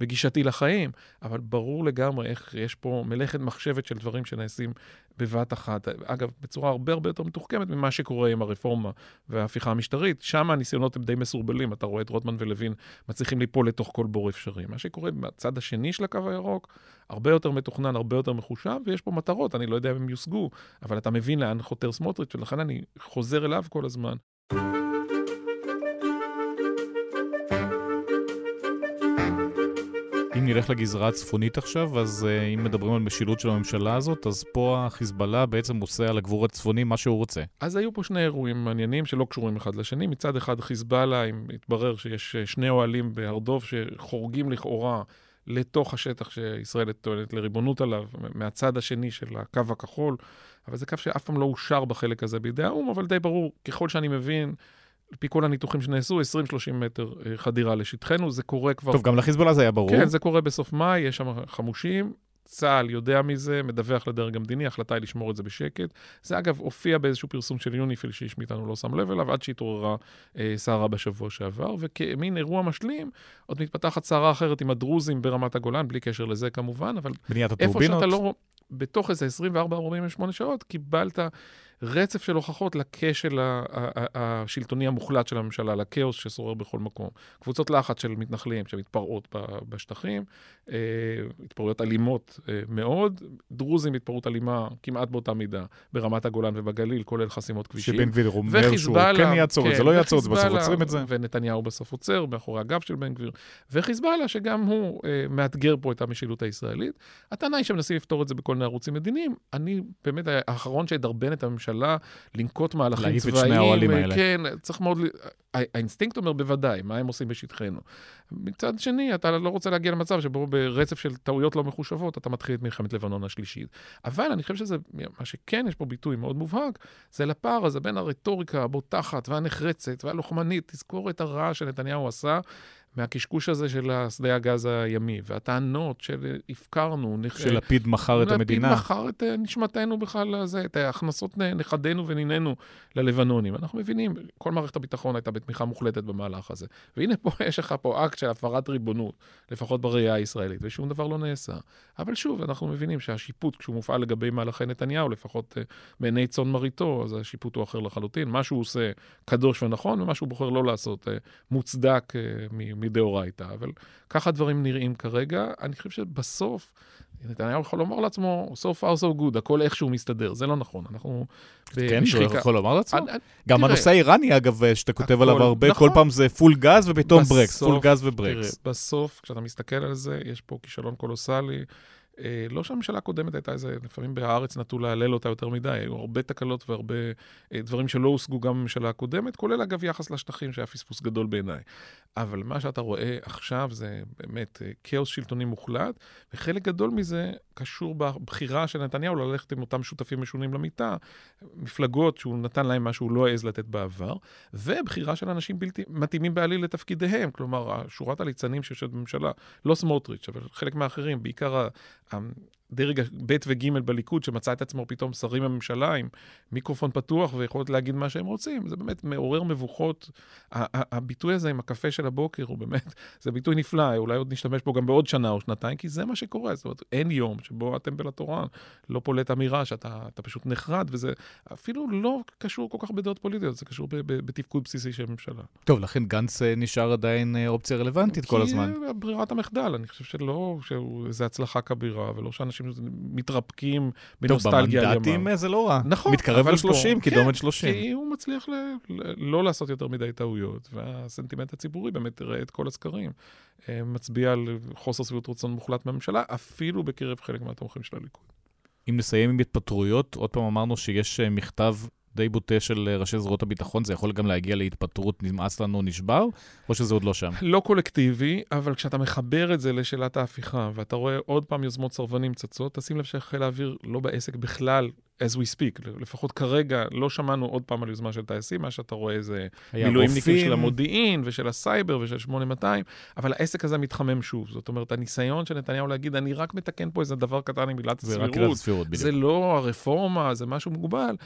בגישתי לחיים, אבל ברור לגמרי איך יש פה מלאכת מחשבת של דברים שנעשים בבת אחת. אגב, בצורה הרבה הרבה יותר מתוחכמת ממה שקורה עם הרפורמה וההפיכה המשטרית. שם הניסיונות הם די מסורבלים. אתה רואה את רוטמן ולוין מצליחים ליפול לתוך כל בור אפשרי. מה שקורה בצד השני של הקו הירוק, הרבה יותר מתוכנן, הרבה יותר מחושב, ויש פה מטרות, אני לא יודע אם הם יושגו, אבל אתה מבין לאן חותר סמוטריץ', ולכן אני חוזר אליו כל הזמן. אם נלך לגזרה הצפונית עכשיו, אז uh, אם מדברים על משילות של הממשלה הזאת, אז פה החיזבאללה בעצם עושה על הגבור הצפוני מה שהוא רוצה. אז היו פה שני אירועים מעניינים שלא קשורים אחד לשני. מצד אחד חיזבאללה, אם התברר שיש אה, שני אוהלים בהר דוב שחורגים לכאורה לתוך השטח שישראל טוענת לריבונות עליו, מהצד השני של הקו הכחול, אבל זה קו שאף פעם לא אושר בחלק הזה בידי האו"ם, אבל די ברור, ככל שאני מבין, על פי כל הניתוחים שנעשו, 20-30 מטר אה, חדירה לשטחנו, זה קורה כבר... טוב, גם לחיזבאללה זה היה ברור. כן, זה קורה בסוף מאי, יש שם חמושים. צה"ל יודע מזה, מדווח לדרג המדיני, ההחלטה היא לשמור את זה בשקט. זה אגב הופיע באיזשהו פרסום של יוניפיל שאיש מאיתנו לא שם לב אליו, עד שהתעוררה אה, סערה בשבוע שעבר, וכמין אירוע משלים, עוד מתפתחת סערה אחרת עם הדרוזים ברמת הגולן, בלי קשר לזה כמובן, אבל... בניית הטורבינות. איפה שאתה לא... בתוך איזה 24-48 שעות, קיבלת רצף של הוכחות לכשל השלטוני המוחלט של הממשלה, לכאוס ששורר בכל מקום. קבוצות לחץ של מתנחלים שמתפרעות בשטחים, אה, התפרעויות אלימות אה, מאוד, דרוזים התפרעות אלימה כמעט באותה מידה ברמת הגולן ובגליל, כולל חסימות כבישים. שבן גביר אומר שהוא כן יעצור את זה, לא יעצור את זה, בסוף עוצרים את זה. ונתניהו בסוף עוצר מאחורי הגב של בן גביר. וחיזבאללה, שגם הוא אה, מאתגר פה את המשילות הישראלית. הטענה היא שמנסים לפתור את זה בכל מיני ערוצים מדיניים. אני באמת האחרון שידרבן את הממשלה לנקוט מהלכים צבאיים. להעיף את שני האוהלים האלה. כן, צריך מאוד... האינסטינקט אומר בוודאי, מה הם עושים בשטחנו. מצד שני, אתה לא רוצה להגיע למצב שבו ברצף של טעויות לא מחושבות, אתה מתחיל את מלחמת לבנון השלישית. אבל אני חושב שזה, מה שכן יש פה ביטוי מאוד מובהק, זה לפער הזה בין הרטוריקה הבוטחת והנחרצת והלוחמנית, תזכור את הרע שנתניהו עשה מהקשקוש הזה של שדה הגז הימי, והטענות של הפקרנו. של לפיד מכר את המדינה. לפיד מכר את אה, נשמתנו בכלל, לזה, את ההכנסות נכדינו ונינינו ללבנונים. אנחנו מבינים, כל מערכת הביטחון הייתה בתמיכה מוחלטת במהלך הזה. והנה פה יש לך פה אקט של הפרת ריבונות, לפחות בראייה הישראלית, ושום דבר לא נעשה. אבל שוב, אנחנו מבינים שהשיפוט, כשהוא מופעל לגבי מהלכי נתניהו, לפחות uh, בעיני צאן מרעיתו, אז השיפוט הוא אחר לחלוטין. מה שהוא עושה קדוש ונכון, ומה שהוא בוחר לא לעשות uh, מוצדק uh, מדאורייתא. אבל ככה הדברים נראים כרגע. אני חושב שבסוף... נתניהו יכול לומר לעצמו, so far so good, הכל איכשהו מסתדר. זה לא נכון, אנחנו... כן, שהוא יכול לומר לעצמו? גם הנושא האיראני, אגב, שאתה כותב עליו הרבה, כל נכון. פעם זה full gas ופתאום ברקס, full gas וברקס. בסוף, כשאתה מסתכל על זה, יש פה כישלון קולוסלי. אה, לא שהממשלה הקודמת הייתה איזה, לפעמים בהארץ נטו להלל אותה יותר מדי, היו הרבה תקלות והרבה אה, דברים שלא הושגו גם בממשלה הקודמת, כולל אגב יחס לשטחים, שהיה פספוס גדול בעיניי. אבל מה שאתה רואה עכשיו זה באמת אה, כאוס שלטוני מוחלט, וחלק גדול מזה קשור בבחירה של נתניהו ללכת עם אותם שותפים משונים למיטה, מפלגות שהוא נתן להם מה שהוא לא העז לתת בעבר, ובחירה של אנשים בלתי מתאימים בעליל לתפקידיהם. כלומר, שורת הליצנים שיושבת בממשלה, לא סמוטריץ', אבל חלק מהאחרים, בעיקר דרג ב' וג' בליכוד, שמצא את עצמו פתאום שרים בממשלה עם מיקרופון פתוח ויכולת להגיד מה שהם רוצים, זה באמת מעורר מבוכות. הביטוי הזה עם הקפה של הבוקר הוא באמת, זה ביטוי נפלא, אולי עוד נשתמש בו גם בעוד שנה או שנתיים, כי זה מה שקורה. זאת אומרת, אין יום שבו הטמפל התורן לא פולט אמירה שאתה פשוט נחרד, וזה אפילו לא קשור כל כך בדעות פוליטיות, זה קשור בתפקוד בסיסי של ממשלה. טוב, לכן גנץ אה, נשאר עדיין אה, אופציה רלוונטית כל הזמן. כי ברירת המחדל, אני חושב שלא, שזו הצלחה כבירה, ולא שאנשים אנשים מתרפקים בנוסטלגיה ימיו. טוב, במנדטים זה לא רע. נכון. מתקרב ל-30, קידומת 30. כי הוא מצליח לא לעשות יותר מדי טעויות, והסנטימנט הציבורי באמת ראה את כל הסקרים. מצביע על חוסר שביעות רצון מוחלט מהממשלה, אפילו בקרב חלק מהתומכים של הליכוד. אם נסיים עם התפטרויות, עוד פעם אמרנו שיש מכתב די בוטה של אה, ראשי זרועות הביטחון, זה יכול גם להגיע להתפטרות, נמאס לנו, נשבר, או שזה עוד לא שם? לא קולקטיבי, אבל כשאתה מחבר את זה לשאלת ההפיכה, ואתה רואה עוד פעם יוזמות סרבנים צצות, תשים לב שחיל האוויר לא בעסק בכלל, as we speak. לפחות כרגע לא שמענו עוד פעם על יוזמה של טייסים, מה שאתה רואה זה מילואימניקים של המודיעין ושל הסייבר ושל 8200, אבל העסק הזה מתחמם שוב. זאת אומרת, הניסיון של נתניהו להגיד, אני רק מתקן פה איזה דבר קטן עם עילת הסבירות, זה לא הרפורמה, זה משהו מוגבל.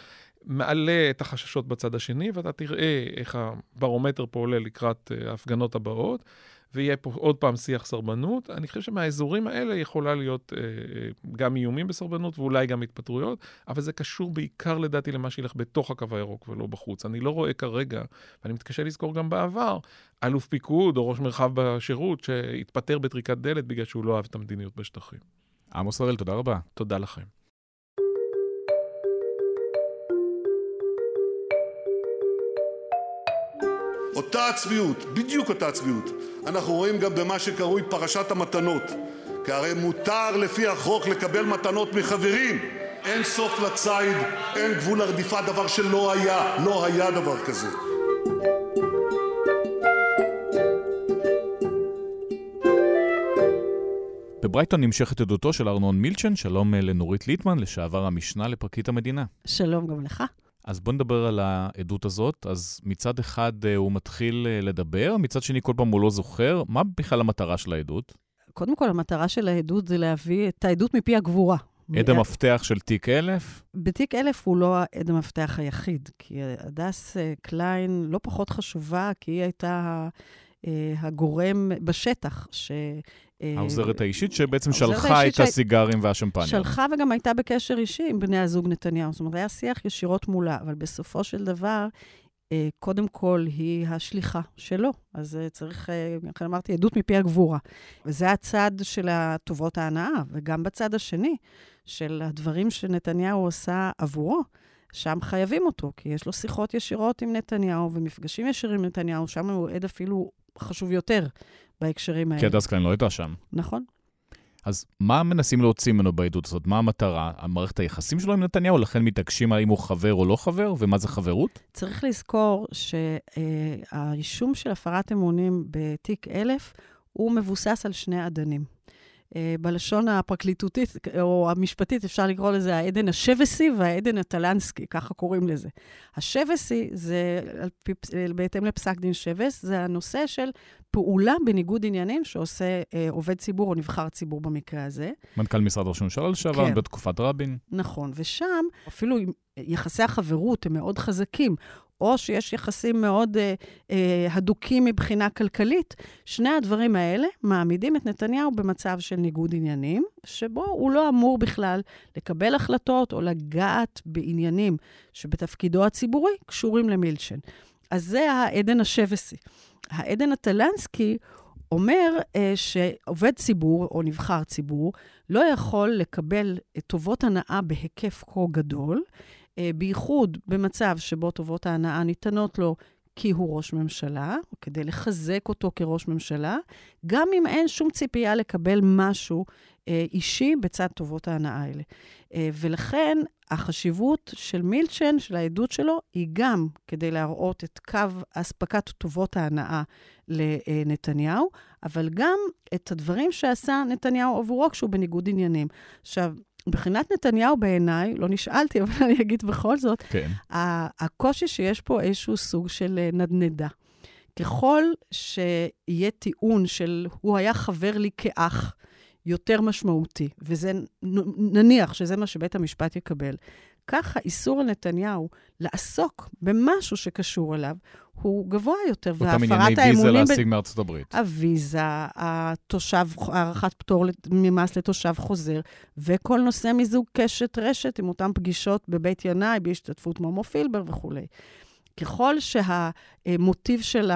מעלה את החששות בצד השני, ואתה תראה איך הברומטר פה עולה לקראת אה, ההפגנות הבאות, ויהיה פה עוד פעם שיח סרבנות. אני חושב שמהאזורים האלה יכולה להיות אה, אה, גם איומים בסרבנות ואולי גם התפטרויות, אבל זה קשור בעיקר לדעתי למה שילך בתוך הקו הירוק ולא בחוץ. אני לא רואה כרגע, ואני מתקשה לזכור גם בעבר, אלוף פיקוד או ראש מרחב בשירות שהתפטר בטריקת דלת בגלל שהוא לא אהב את המדיניות בשטחים. עמוס הראל, תודה רבה. תודה לכם. בברייטון נמשכת עדותו של ארנון מילצ'ן, שלום אה, לנורית ליטמן, לשעבר המשנה לפרקליט המדינה. שלום גם לך. אז בוא נדבר על העדות הזאת. אז מצד אחד אה, הוא מתחיל אה, לדבר, מצד שני כל פעם הוא לא זוכר. מה בכלל המטרה של העדות? קודם כל, המטרה של העדות זה להביא את העדות מפי הגבורה. עד המפתח של תיק 1000? בתיק 1000 הוא לא עד המפתח היחיד, כי הדס אה, קליין לא פחות חשובה, כי היא הייתה הגורם בשטח, ש... העוזרת האישית שבעצם שלחה את הסיגרים והשמפניה. שלחה וגם הייתה בקשר אישי עם בני הזוג נתניהו. זאת אומרת, היה שיח ישירות מולה, אבל בסופו של דבר, אה, קודם כל היא השליחה שלו. אז אה, צריך, איך אמרתי, עדות מפי הגבורה. וזה הצד של הטובות ההנאה, וגם בצד השני, של הדברים שנתניהו עושה עבורו. שם חייבים אותו, כי יש לו שיחות ישירות עם נתניהו ומפגשים ישירים עם נתניהו, שם הוא עד אפילו חשוב יותר בהקשרים האלה. כי הדס קליין לא הייתה שם. נכון. אז מה מנסים להוציא ממנו בעדות הזאת? מה המטרה? המערכת היחסים שלו עם נתניהו, לכן מתעקשים האם הוא חבר או לא חבר, ומה זה חברות? צריך לזכור שהרישום של הפרת אמונים בתיק 1000 הוא מבוסס על שני אדנים. אה, בלשון הפרקליטותית או המשפטית אפשר לקרוא לזה העדן השבסי והעדן הטלנסקי, ככה קוראים לזה. השבסי זה, בהתאם לפסק דין שבס, זה הנושא של פעולה בניגוד עניינים שעושה אה, עובד ציבור או נבחר ציבור במקרה הזה. מנכ"ל משרד ראש הממשלה לשעבר, כן. בתקופת רבין. נכון, ושם אפילו יחסי החברות הם מאוד חזקים. או שיש יחסים מאוד אה, אה, הדוקים מבחינה כלכלית, שני הדברים האלה מעמידים את נתניהו במצב של ניגוד עניינים, שבו הוא לא אמור בכלל לקבל החלטות או לגעת בעניינים שבתפקידו הציבורי קשורים למילצ'ן. אז זה העדן השבסי. העדן הטלנסקי אומר אה, שעובד ציבור או נבחר ציבור לא יכול לקבל טובות הנאה בהיקף כה גדול, אה, בייחוד במצב שבו טובות ההנאה ניתנות לו כי הוא ראש ממשלה, או כדי לחזק אותו כראש ממשלה, גם אם אין שום ציפייה לקבל משהו אה, אישי בצד טובות ההנאה האלה. אה, ולכן החשיבות של מילצ'ן, של העדות שלו, היא גם כדי להראות את קו אספקת טובות ההנאה לנתניהו, אבל גם את הדברים שעשה נתניהו עבורו כשהוא בניגוד עניינים. עכשיו, מבחינת נתניהו בעיניי, לא נשאלתי, אבל אני אגיד בכל זאת, כן. הקושי שיש פה איזשהו סוג של אה, נדנדה. ככל שיהיה טיעון של הוא היה חבר לי כאח יותר משמעותי, וזה, נניח שזה מה שבית המשפט יקבל, ככה איסור על נתניהו לעסוק במשהו שקשור אליו הוא גבוה יותר, והפרת האמונים... אותם ענייני ויזה להשיג ב... מארצות הברית. הוויזה, התושב, הארכת פטור ממס לתושב חוזר, וכל נושא מיזוג קשת רשת עם אותן פגישות בבית ינאי, בהשתתפות מומו פילבר וכולי. ככל שהמוטיב של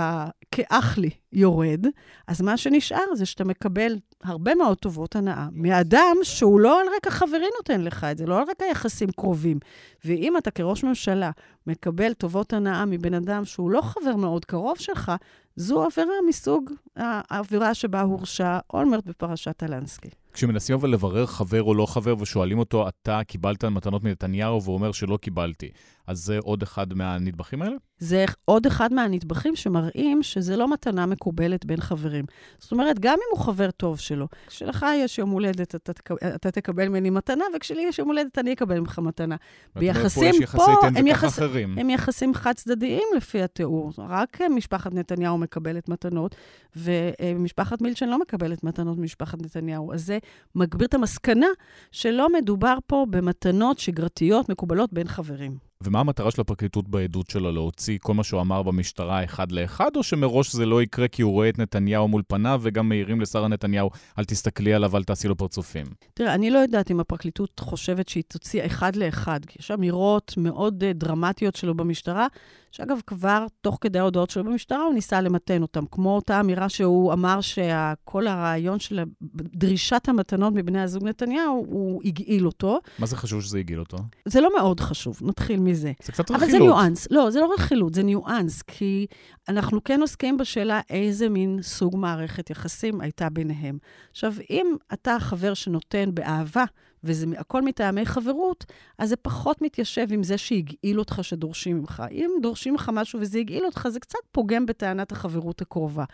כאח לי יורד, אז מה שנשאר זה שאתה מקבל הרבה מאוד טובות הנאה מאדם שהוא לא על רקע חברי נותן לך את זה, לא על רקע יחסים קרובים. ואם אתה כראש ממשלה מקבל טובות הנאה מבן אדם שהוא לא חבר מאוד קרוב שלך, זו עבירה מסוג העבירה שבה הורשע אולמרט בפרשת טלנסקי. כשמנסים אבל לברר חבר או לא חבר ושואלים אותו, אתה קיבלת מתנות מנתניהו, והוא אומר שלא קיבלתי, אז זה עוד אחד מהנדבכים האלה? זה עוד אחד מהנדבכים שמראים שזה לא מתנה מקובלת בין חברים. זאת אומרת, גם אם הוא חבר טוב שלו, כשלך יש יום הולדת, אתה, אתה תקבל ממני מתנה, וכשלי יש יום הולדת, אני אקבל ממך מתנה. ביחסים פה, פה הם, יחס, הם יחסים חד-צדדיים לפי התיאור. רק משפחת נתניהו מקבלת מתנות, ומשפחת מילצ'ן לא מקבלת מתנות ממשפחת נתניהו. אז זה מגביר את המסקנה שלא מדובר פה במתנות שגרתיות מקובלות בין חברים. ומה המטרה של הפרקליטות בעדות שלה? להוציא כל מה שהוא אמר במשטרה אחד לאחד, או שמראש זה לא יקרה כי הוא רואה את נתניהו מול פניו, וגם מעירים לשרה נתניהו, אל תסתכלי עליו, אל תעשי לו פרצופים? תראה, אני לא יודעת אם הפרקליטות חושבת שהיא תוציא אחד לאחד, כי יש אמירות מאוד uh, דרמטיות שלו במשטרה, שאגב, כבר תוך כדי ההודעות שלו במשטרה, הוא ניסה למתן אותם. כמו אותה אמירה שהוא אמר שכל הרעיון של דרישת המתנות מבני הזוג נתניהו, הוא הגעיל אותו. מה זה חשוב שזה הגעיל אותו? זה לא מאוד חשוב, נתחיל מזה. זה קצת רכילות. אבל זה ניואנס. לא, זה לא רכילות, זה ניואנס, כי אנחנו כן עוסקים בשאלה איזה מין סוג מערכת יחסים הייתה ביניהם. עכשיו, אם אתה חבר שנותן באהבה, וזה הכל מטעמי חברות, אז זה פחות מתיישב עם זה שהגעיל אותך שדורשים ממך. אם דורשים ממך משהו וזה הגעיל אותך, זה קצת פוגם בטענת החברות הקרובה.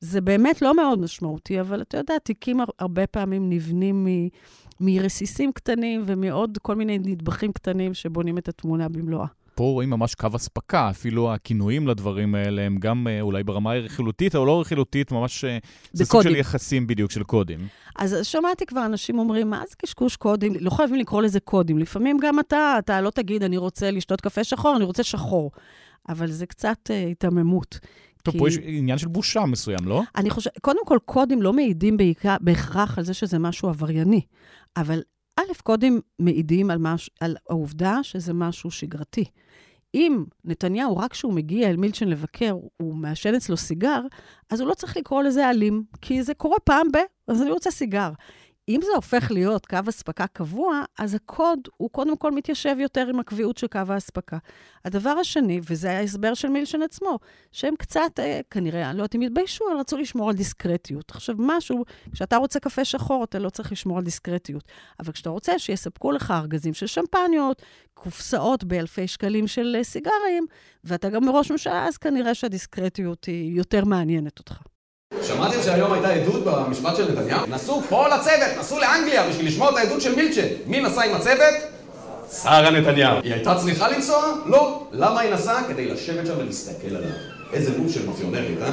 זה באמת לא מאוד משמעותי, אבל אתה יודע, תיקים הרבה פעמים נבנים מ... מרסיסים קטנים ומעוד כל מיני נדבכים קטנים שבונים את התמונה במלואה. פה רואים ממש קו אספקה, אפילו הכינויים לדברים האלה הם גם אה, אולי ברמה הרכילותית או לא רכילותית, ממש... אה, זה סוג של יחסים בדיוק, של קודים. אז שמעתי כבר אנשים אומרים, מה זה קשקוש קודים? לא חייבים לקרוא לזה קודים. לפעמים גם אתה, אתה לא תגיד, אני רוצה לשתות קפה שחור, אני רוצה שחור. אבל זה קצת uh, היתממות. טוב, כי... פה יש עניין של בושה מסוים, לא? אני חושבת, קודם כל, קודים לא מעידים בעיקר, בהכרח על זה שזה משהו עברייני, אבל א', קודים מעידים על, מש, על העובדה שזה משהו שגרתי. אם נתניהו, רק כשהוא מגיע אל מילצ'ן לבקר, הוא מעשן אצלו סיגר, אז הוא לא צריך לקרוא לזה אלים, כי זה קורה פעם ב... אז אני רוצה סיגר. אם זה הופך להיות קו אספקה קבוע, אז הקוד הוא קודם כל מתיישב יותר עם הקביעות של קו האספקה. הדבר השני, וזה ההסבר של מילשן עצמו, שהם קצת, אה, כנראה, אני לא יודעת אם התביישו, אבל רצו לשמור על דיסקרטיות. עכשיו, משהו, כשאתה רוצה קפה שחור, אתה לא צריך לשמור על דיסקרטיות. אבל כשאתה רוצה שיספקו לך ארגזים של שמפניות, קופסאות באלפי שקלים של אה, סיגרים, ואתה גם מראש ממשלה, אז כנראה שהדיסקרטיות היא יותר מעניינת אותך. שמעתם שהיום הייתה עדות במשפט של נתניהו? נסעו כל הצוות, נסעו לאנגליה בשביל לשמוע את העדות של מילצ'ן. מי נסע עם הצוות? שרה נתניהו. היא הייתה צריכה לנסוע? לא. למה היא נסעה? כדי לשבת שם ולהסתכל עליו. איזה מוב של מאפיונרית, אה?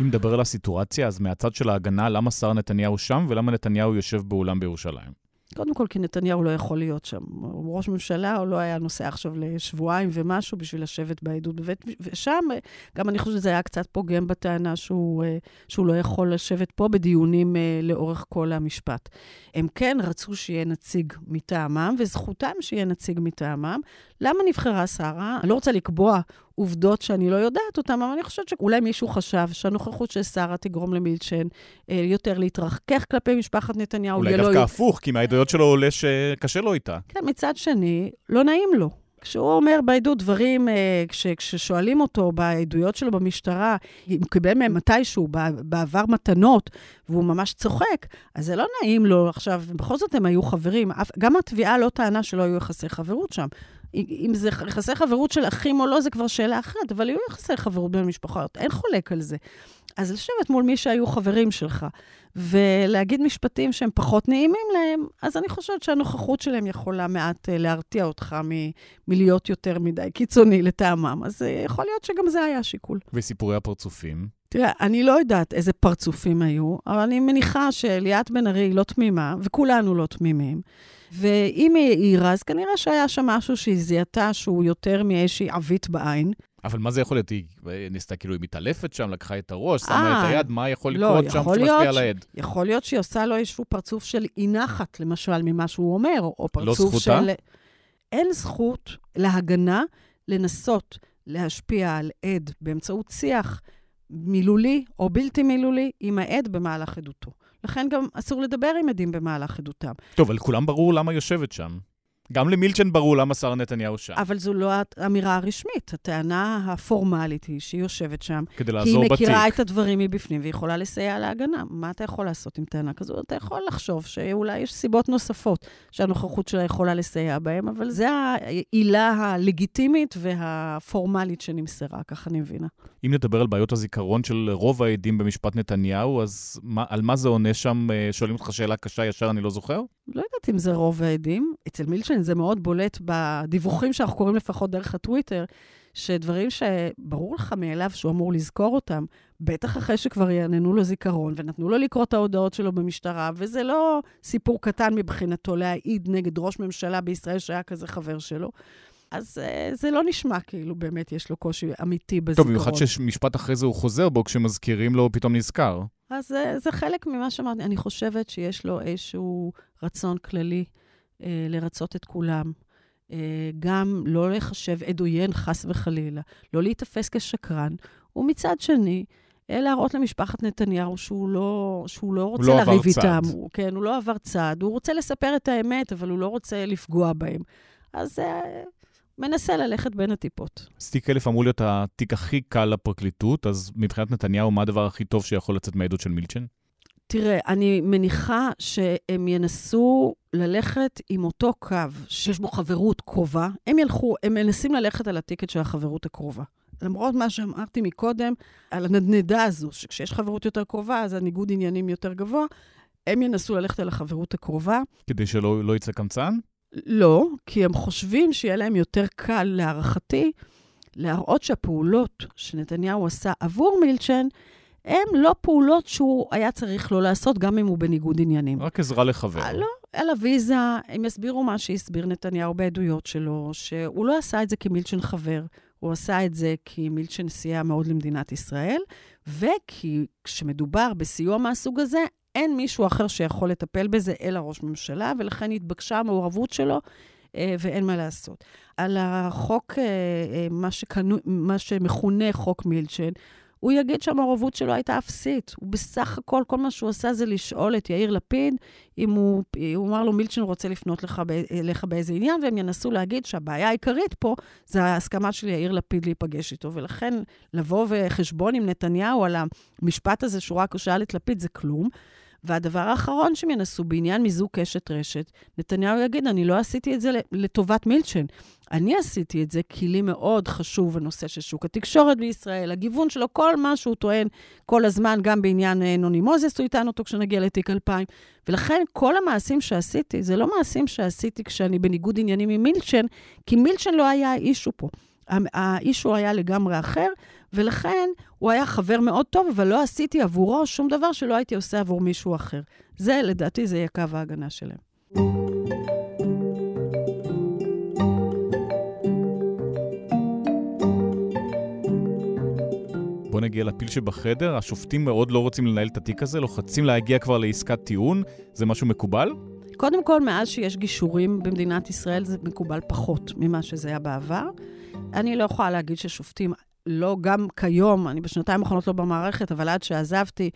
אם נדבר על הסיטואציה, אז מהצד של ההגנה, למה שרה נתניהו שם ולמה נתניהו יושב באולם בירושלים? קודם כל, כי נתניהו לא יכול להיות שם. הוא ראש ממשלה, הוא לא היה נוסע עכשיו לשבועיים ומשהו בשביל לשבת בעדות בבית... ושם, גם אני חושבת שזה היה קצת פוגם בטענה שהוא, אה, שהוא לא יכול לשבת פה בדיונים אה, לאורך כל המשפט. הם כן רצו שיהיה נציג מטעמם, וזכותם שיהיה נציג מטעמם. למה נבחרה שרה? אני לא רוצה לקבוע עובדות שאני לא יודעת אותן, אבל אני חושבת שאולי מישהו חשב שהנוכחות של שרה תגרום למילצ'ן אה, יותר להתרחקך כלפי משפחת נתניהו. אולי דווקא לא... הפוך, כי מהעדויות שלו עולה שקשה לו איתה. כן, מצד שני, לא נעים לו. כשהוא אומר בעדות דברים, אה, כש, כששואלים אותו בעדויות שלו במשטרה, אם הוא קיבל מהם מתישהו בעבר מתנות, והוא ממש צוחק, אז זה לא נעים לו. עכשיו, בכל זאת הם היו חברים. גם התביעה לא טענה שלא היו יחסי חברות שם. אם זה יחסי חברות של אחים או לא, זה כבר שאלה אחרת, אבל היו יחסי חברות בין משפחות, אין חולק על זה. אז לשבת מול מי שהיו חברים שלך, ולהגיד משפטים שהם פחות נעימים להם, אז אני חושבת שהנוכחות שלהם יכולה מעט אה, להרתיע אותך מ- מלהיות יותר מדי קיצוני לטעמם. אז אה, יכול להיות שגם זה היה השיקול. וסיפורי הפרצופים? תראה, אני לא יודעת איזה פרצופים היו, אבל אני מניחה שליאת בן ארי לא תמימה, וכולנו לא תמימים. ואם היא העירה, אז כנראה שהיה שם משהו שהיא זיהתה שהוא יותר מאיזושהי עווית בעין. אבל מה זה יכול להיות? היא ניסתה כאילו, היא מתעלפת שם, לקחה את הראש, שמה את היד, מה יכול לא, לקרות שם שמשפיע על העד? יכול להיות שהיא עושה לו איזשהו פרצוף של אי נחת, למשל, ממה שהוא אומר, או פרצוף של... לא זכותה? אין זכות להגנה לנסות להשפיע על עד באמצעות שיח מילולי או בלתי מילולי עם העד במהלך עדותו. לכן גם אסור לדבר עם עדים במהלך עדותם. טוב, אבל לכולם ברור למה יושבת שם. גם למילצ'ן ברור למה שרה נתניהו שם. אבל זו לא האמירה הרשמית. הטענה הפורמלית היא שהיא יושבת שם. כדי לעזור בתיק. כי היא מכירה את הדברים מבפנים והיא יכולה לסייע להגנה. מה אתה יכול לעשות עם טענה כזו? אתה יכול לחשוב שאולי יש סיבות נוספות שהנוכחות שלה יכולה לסייע בהן, אבל זו העילה הלגיטימית והפורמלית שנמסרה, ככה אני מבינה. אם נדבר על בעיות הזיכרון של רוב העדים במשפט נתניהו, אז מה, על מה זה עונה שם? אה, שואלים אותך שאלה קשה, ישר אני לא זוכר? לא יודעת אם זה רוב העדים. אצל מילצ'ן זה מאוד בולט בדיווחים שאנחנו קוראים לפחות דרך הטוויטר, שדברים שברור לך מאליו שהוא אמור לזכור אותם, בטח אחרי שכבר יעננו לו זיכרון ונתנו לו לקרוא את ההודעות שלו במשטרה, וזה לא סיפור קטן מבחינתו להעיד נגד ראש ממשלה בישראל שהיה כזה חבר שלו. אז uh, זה לא נשמע כאילו באמת יש לו קושי אמיתי בזיכרון. טוב, במיוחד שמשפט אחרי זה הוא חוזר בו, כשמזכירים לו, הוא פתאום נזכר. אז זה, זה חלק ממה שאמרתי. אני חושבת שיש לו איזשהו רצון כללי אה, לרצות את כולם. אה, גם לא לחשב עד עוין, חס וחלילה, לא להיתפס כשקרן, ומצד שני, אה, להראות למשפחת נתניהו שהוא לא, שהוא לא רוצה לא לריב איתם. הוא, כן, הוא לא עבר צעד. הוא רוצה לספר את האמת, אבל הוא לא רוצה לפגוע בהם. אז אה, מנסה ללכת בין הטיפות. אז תיק אלף אמור להיות התיק הכי קל לפרקליטות, אז מבחינת נתניהו, מה הדבר הכי טוב שיכול לצאת מהעדות של מילצ'ן? תראה, אני מניחה שהם ינסו ללכת עם אותו קו שיש בו חברות קרובה. הם ילכו, הם מנסים ללכת על הטיקט של החברות הקרובה. למרות מה שאמרתי מקודם, על הנדנדה הזו, שכשיש חברות יותר קרובה, אז הניגוד עניינים יותר גבוה, הם ינסו ללכת על החברות הקרובה. כדי שלא לא יצא קמצן? לא, כי הם חושבים שיהיה להם יותר קל, להערכתי, להראות שהפעולות שנתניהו עשה עבור מילצ'ן, הם לא פעולות שהוא היה צריך לא לעשות, גם אם הוא בניגוד עניינים. רק עזרה לחבר. לא, על הוויזה, הם יסבירו מה שהסביר נתניהו בעדויות שלו, שהוא לא עשה את זה כמילצ'ן חבר, הוא עשה את זה כי מילצ'ן סייע מאוד למדינת ישראל, וכי כשמדובר בסיוע מהסוג הזה, אין מישהו אחר שיכול לטפל בזה אלא ראש ממשלה, ולכן התבקשה המעורבות שלו, אה, ואין מה לעשות. על החוק, אה, אה, מה, שקנו, מה שמכונה חוק מילצ'ן, הוא יגיד שהמעורבות שלו הייתה אפסית. הוא בסך הכל, כל מה שהוא עשה זה לשאול את יאיר לפיד אם הוא, הוא אמר לו, מילצ'ן רוצה לפנות לך, אליך באיזה עניין, והם ינסו להגיד שהבעיה העיקרית פה זה ההסכמה של יאיר לפיד להיפגש איתו. ולכן, לבוא וחשבון עם נתניהו על המשפט הזה שהוא רק שאל את לפיד זה כלום. והדבר האחרון שהם ינסו בעניין מיזוג קשת רשת, נתניהו יגיד, אני לא עשיתי את זה לטובת מילצ'ן. אני עשיתי את זה כי לי מאוד חשוב הנושא של שוק התקשורת בישראל, הגיוון שלו, כל מה שהוא טוען כל הזמן, גם בעניין אה, נוני מוזס, הוא יטען אותו כשנגיע לתיק 2000. ולכן כל המעשים שעשיתי, זה לא מעשים שעשיתי כשאני בניגוד עניינים עם מילצ'ן, כי מילצ'ן לא היה האישו פה. האישו היה לגמרי אחר, ולכן הוא היה חבר מאוד טוב, אבל לא עשיתי עבורו שום דבר שלא הייתי עושה עבור מישהו אחר. זה, לדעתי, זה יהיה קו ההגנה שלהם. בוא נגיע לפיל שבחדר, השופטים מאוד לא רוצים לנהל את התיק הזה, לוחצים להגיע כבר לעסקת טיעון, זה משהו מקובל? קודם כל, מאז שיש גישורים במדינת ישראל, זה מקובל פחות ממה שזה היה בעבר. אני לא יכולה להגיד ששופטים, לא גם כיום, אני בשנתיים האחרונות לא במערכת, אבל עד שעזבתי,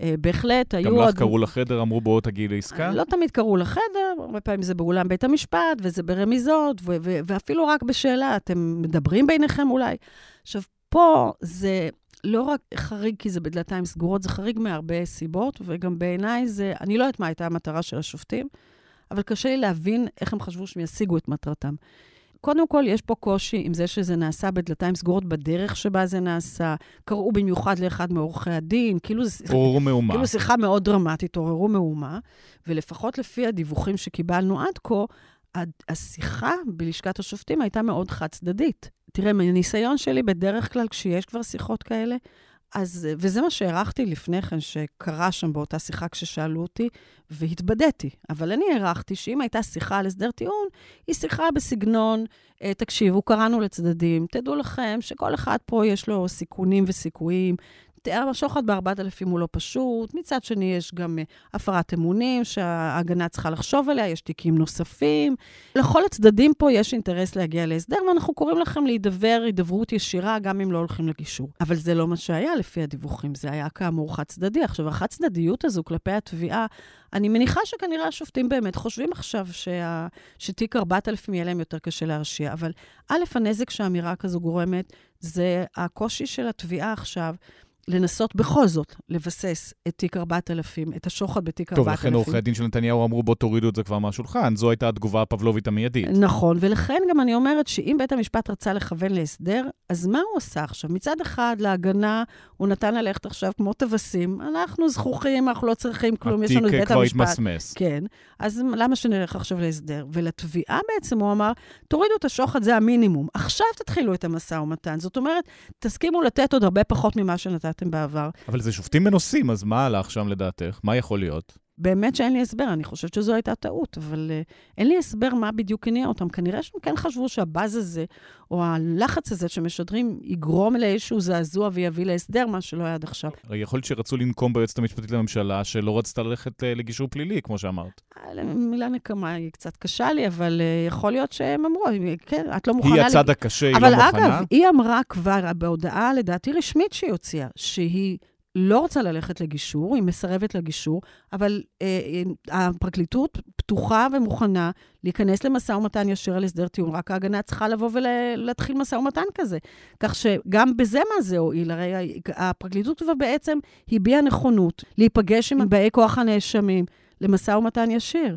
אה, בהחלט היו עוד... גם לך קראו לחדר, אמרו בואו תגיעי לעסקה? לא תמיד קראו לחדר, הרבה פעמים זה באולם בית המשפט, וזה ברמיזות, ו- ו- ואפילו רק בשאלה, אתם מדברים ביניכם אולי? עכשיו, פה זה לא רק חריג כי זה בדלתיים סגורות, זה חריג מהרבה סיבות, וגם בעיניי זה, אני לא יודעת מה הייתה המטרה של השופטים, אבל קשה לי להבין איך הם חשבו שהם ישיגו את מטרתם. קודם כל, יש פה קושי עם זה שזה נעשה בדלתיים סגורות בדרך שבה זה נעשה. קראו במיוחד לאחד מעורכי הדין, כאילו זה... עוררו מהומה. כאילו שיחה מאוד דרמטית, עוררו מהומה, ולפחות לפי הדיווחים שקיבלנו עד כה, השיחה בלשכת השופטים הייתה מאוד חד-צדדית. תראה, מהניסיון שלי, בדרך כלל, כשיש כבר שיחות כאלה, אז, וזה מה שהערכתי לפני כן, שקרה שם באותה שיחה כששאלו אותי, והתבדיתי. אבל אני הערכתי שאם הייתה שיחה על הסדר טיעון, היא שיחה בסגנון, אה, תקשיבו, קראנו לצדדים, תדעו לכם שכל אחד פה יש לו סיכונים וסיכויים, השוחד ב-4,000 הוא לא פשוט. מצד שני, יש גם uh, הפרת אמונים שההגנה צריכה לחשוב עליה, יש תיקים נוספים. לכל הצדדים פה יש אינטרס להגיע להסדר, ואנחנו קוראים לכם להידבר הידברות ישירה, גם אם לא הולכים לגישור. אבל זה לא מה שהיה לפי הדיווחים, זה היה כאמור חד-צדדי. עכשיו, החד-צדדיות הזו כלפי התביעה, אני מניחה שכנראה השופטים באמת חושבים עכשיו שה... שתיק 4,000 יהיה להם יותר קשה להרשיע, אבל א', הנזק שהאמירה כזו גורמת, זה הקושי של התביעה עכשיו. לנסות בכל זאת לבסס את תיק 4000, את השוחד בתיק 4000. טוב, לכן עורכי הדין של נתניהו אמרו, בוא תורידו את זה כבר מהשולחן. זו הייתה התגובה הפבלובית המיידית. נכון, ולכן גם אני אומרת שאם בית המשפט רצה לכוון להסדר, אז מה הוא עשה עכשיו? מצד אחד, להגנה, הוא נתן ללכת עכשיו כמו טווסים. אנחנו זכוכים, אנחנו לא צריכים כלום, יש לנו את בית המשפט. התיק כבר התמסמס. כן, אז למה שנלך עכשיו להסדר? ולתביעה בעצם הוא אמר, תורידו את השוחד, זה המינימום. עכשיו תתחילו את המשא ומתן. זאת אומרת, תסכימו לתת עוד הרבה פחות ממה שנתת נתתם בעבר. אבל זה שופטים מנוסים, אז מה הלך שם לדעתך? מה יכול להיות? באמת שאין לי הסבר, אני חושבת שזו הייתה טעות, אבל uh, אין לי הסבר מה בדיוק הניע אותם. כנראה שהם כן חשבו שהבאז הזה, או הלחץ הזה שמשדרים, יגרום לאיזשהו זעזוע ויביא להסדר, מה שלא היה עד עכשיו. יכול להיות שרצו לנקום ביועצת המשפטית לממשלה, שלא רצתה ללכת uh, לגישור פלילי, כמו שאמרת. מילה נקמה היא קצת קשה לי, אבל uh, יכול להיות שהם אמרו, כן, את לא מוכנה... היא הצד לג... הקשה, היא לא מוכנה. אבל אגב, היא אמרה כבר בהודעה, לדעתי רשמית שהיא הוציאה, שהיא... לא רוצה ללכת לגישור, היא מסרבת לגישור, אבל אה, אה, הפרקליטות פתוחה ומוכנה להיכנס למשא ומתן ישיר על הסדר טיעון, רק ההגנה צריכה לבוא ולהתחיל משא ומתן כזה. כך שגם בזה מה זה הועיל, הרי הפרקליטות כבר בעצם הביעה נכונות להיפגש עם באי כוח הנאשמים למשא ומתן ישיר.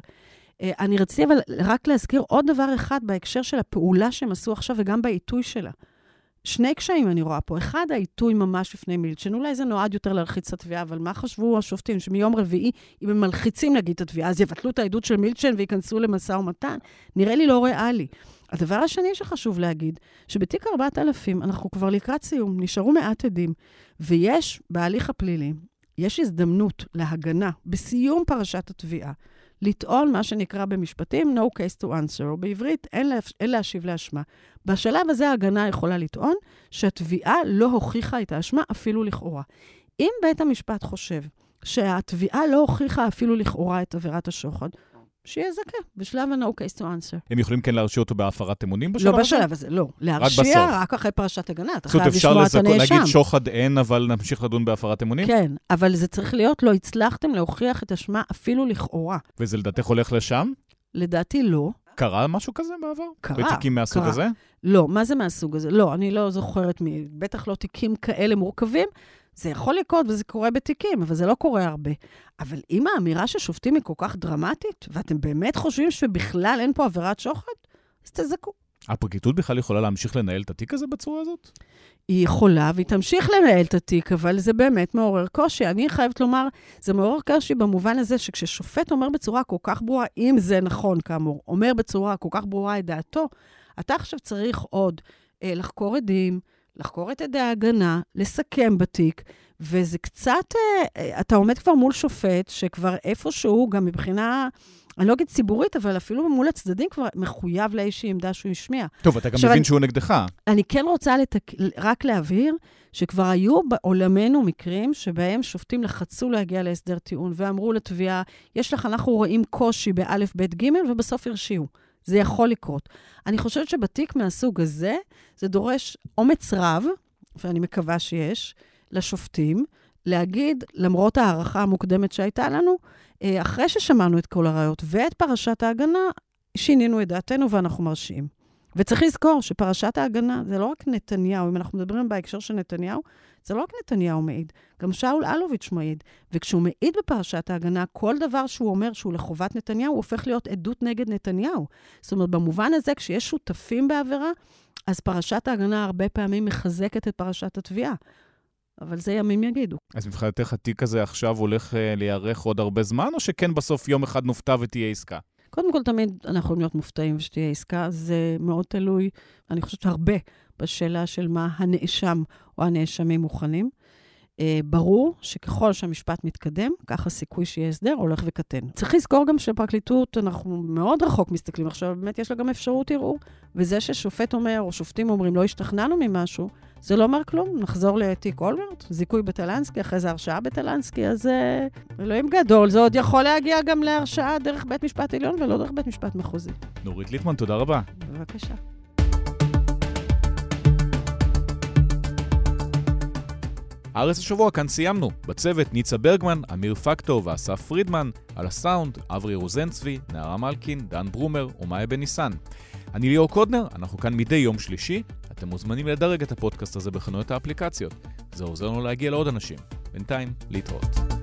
אה, אני רציתי אבל רק להזכיר עוד דבר אחד בהקשר של הפעולה שהם עשו עכשיו וגם בעיתוי שלה. שני קשיים אני רואה פה. אחד, העיתוי ממש לפני מילצ'ן. אולי זה נועד יותר להלחיץ את התביעה, אבל מה חשבו השופטים? שמיום רביעי, אם הם מלחיצים נגיד את התביעה, אז יבטלו את העדות של מילצ'ן וייכנסו למשא ומתן? נראה לי לא ריאלי. הדבר השני שחשוב להגיד, שבתיק 4000 אנחנו כבר לקראת סיום, נשארו מעט עדים, ויש בהליך הפלילי, יש הזדמנות להגנה בסיום פרשת התביעה, לטעון מה שנקרא במשפטים no case to answer, או בעברית, אין, לה, אין להשיב לאשמה. בשלב הזה ההגנה יכולה לטעון שהתביעה לא הוכיחה את האשמה אפילו לכאורה. אם בית המשפט חושב שהתביעה לא הוכיחה אפילו לכאורה את עבירת השוחד, שיזכה בשלב ה-No case to answer. הם יכולים כן להרשיע אותו בהפרת אמונים בשלב הזה? לא בשלב הזה, לא. להרשיע רק, רק אחרי פרשת הגנה, אתה חייב לשמוע את הנאשם. אפשר להגיד שוחד אין, אבל נמשיך לדון בהפרת אמונים? כן, אבל זה צריך להיות, לא הצלחתם להוכיח את אשמה אפילו לכאורה. וזה לדעתך הולך לשם? לדעתי לא. קרה משהו כזה בעבר? קרה, בתיקים מהסוג קרה. הזה? לא, מה זה מהסוג הזה? לא, אני לא זוכרת. בטח לא תיקים כאלה מורכבים. זה יכול לקרות וזה קורה בתיקים, אבל זה לא קורה הרבה. אבל אם האמירה של שופטים היא כל כך דרמטית, ואתם באמת חושבים שבכלל אין פה עבירת שוחד, אז תזכו. הפרקליטות בכלל יכולה להמשיך לנהל את התיק הזה בצורה הזאת? היא יכולה, והיא תמשיך לנהל את התיק, אבל זה באמת מעורר קושי. אני חייבת לומר, זה מעורר קושי במובן הזה שכששופט אומר בצורה כל כך ברורה, אם זה נכון, כאמור, אומר בצורה כל כך ברורה את דעתו, אתה עכשיו צריך עוד אה, לחקור עדים, לחקור את עדי ההגנה, לסכם בתיק, וזה קצת, אה, אתה עומד כבר מול שופט שכבר איפשהו, גם מבחינה... אני לא אגיד ציבורית, אבל אפילו מול הצדדים כבר מחויב לאיזושהי עמדה שהוא השמיע. טוב, אתה גם מבין אני, שהוא נגדך. אני כן רוצה לתק... רק להבהיר שכבר היו בעולמנו מקרים שבהם שופטים לחצו להגיע להסדר טיעון ואמרו לתביעה, יש לך, אנחנו רואים קושי באלף, בית, גימל, ובסוף הרשיעו. זה יכול לקרות. אני חושבת שבתיק מהסוג הזה, זה דורש אומץ רב, ואני מקווה שיש, לשופטים, להגיד, למרות ההערכה המוקדמת שהייתה לנו, אה, אחרי ששמענו את כל הראיות ואת פרשת ההגנה, שינינו את דעתנו ואנחנו מרשיעים. וצריך לזכור שפרשת ההגנה זה לא רק נתניהו, אם אנחנו מדברים בהקשר של נתניהו, זה לא רק נתניהו מעיד, גם שאול אלוביץ' מעיד. וכשהוא מעיד בפרשת ההגנה, כל דבר שהוא אומר שהוא לחובת נתניהו, הוא הופך להיות עדות נגד נתניהו. זאת אומרת, במובן הזה, כשיש שותפים בעבירה, אז פרשת ההגנה הרבה פעמים מחזקת את פרשת התביעה. אבל זה ימים יגידו. אז מבחינתך התיק הזה עכשיו הולך uh, להיערך עוד הרבה זמן, או שכן בסוף יום אחד נופתע ותהיה עסקה? קודם כל, תמיד אנחנו יכולים להיות מופתעים ושתהיה עסקה. זה מאוד תלוי, אני חושבת הרבה, בשאלה של מה הנאשם או הנאשמים מוכנים. אה, ברור שככל שהמשפט מתקדם, כך הסיכוי שיהיה הסדר הולך וקטן. צריך לזכור גם שפרקליטות, אנחנו מאוד רחוק מסתכלים עכשיו, באמת יש לה גם אפשרות ערעור. וזה ששופט אומר, או שופטים אומרים, לא השתכנענו ממשהו, זה לא אומר כלום. נחזור לתיק אולמרט, זיכוי בטלנסקי, אחרי זה הרשעה בטלנסקי, אז אה, אלוהים גדול, זה עוד יכול להגיע גם להרשעה דרך בית משפט עליון ולא דרך בית משפט מחוזי. נורית ליטמן, תודה רבה. בבקשה. הארץ השבוע כאן סיימנו. בצוות ניצה ברגמן, אמיר פקטור ואסף פרידמן, על הסאונד, אברי רוזנצבי, נערה מלקין, דן ברומר ומאיה בן ניסן. אני ליאור קודנר, אנחנו כאן מדי יום שלישי. אתם מוזמנים לדרג את הפודקאסט הזה בחנויות האפליקציות. זה עוזר לנו להגיע לעוד אנשים. בינתיים, להתראות.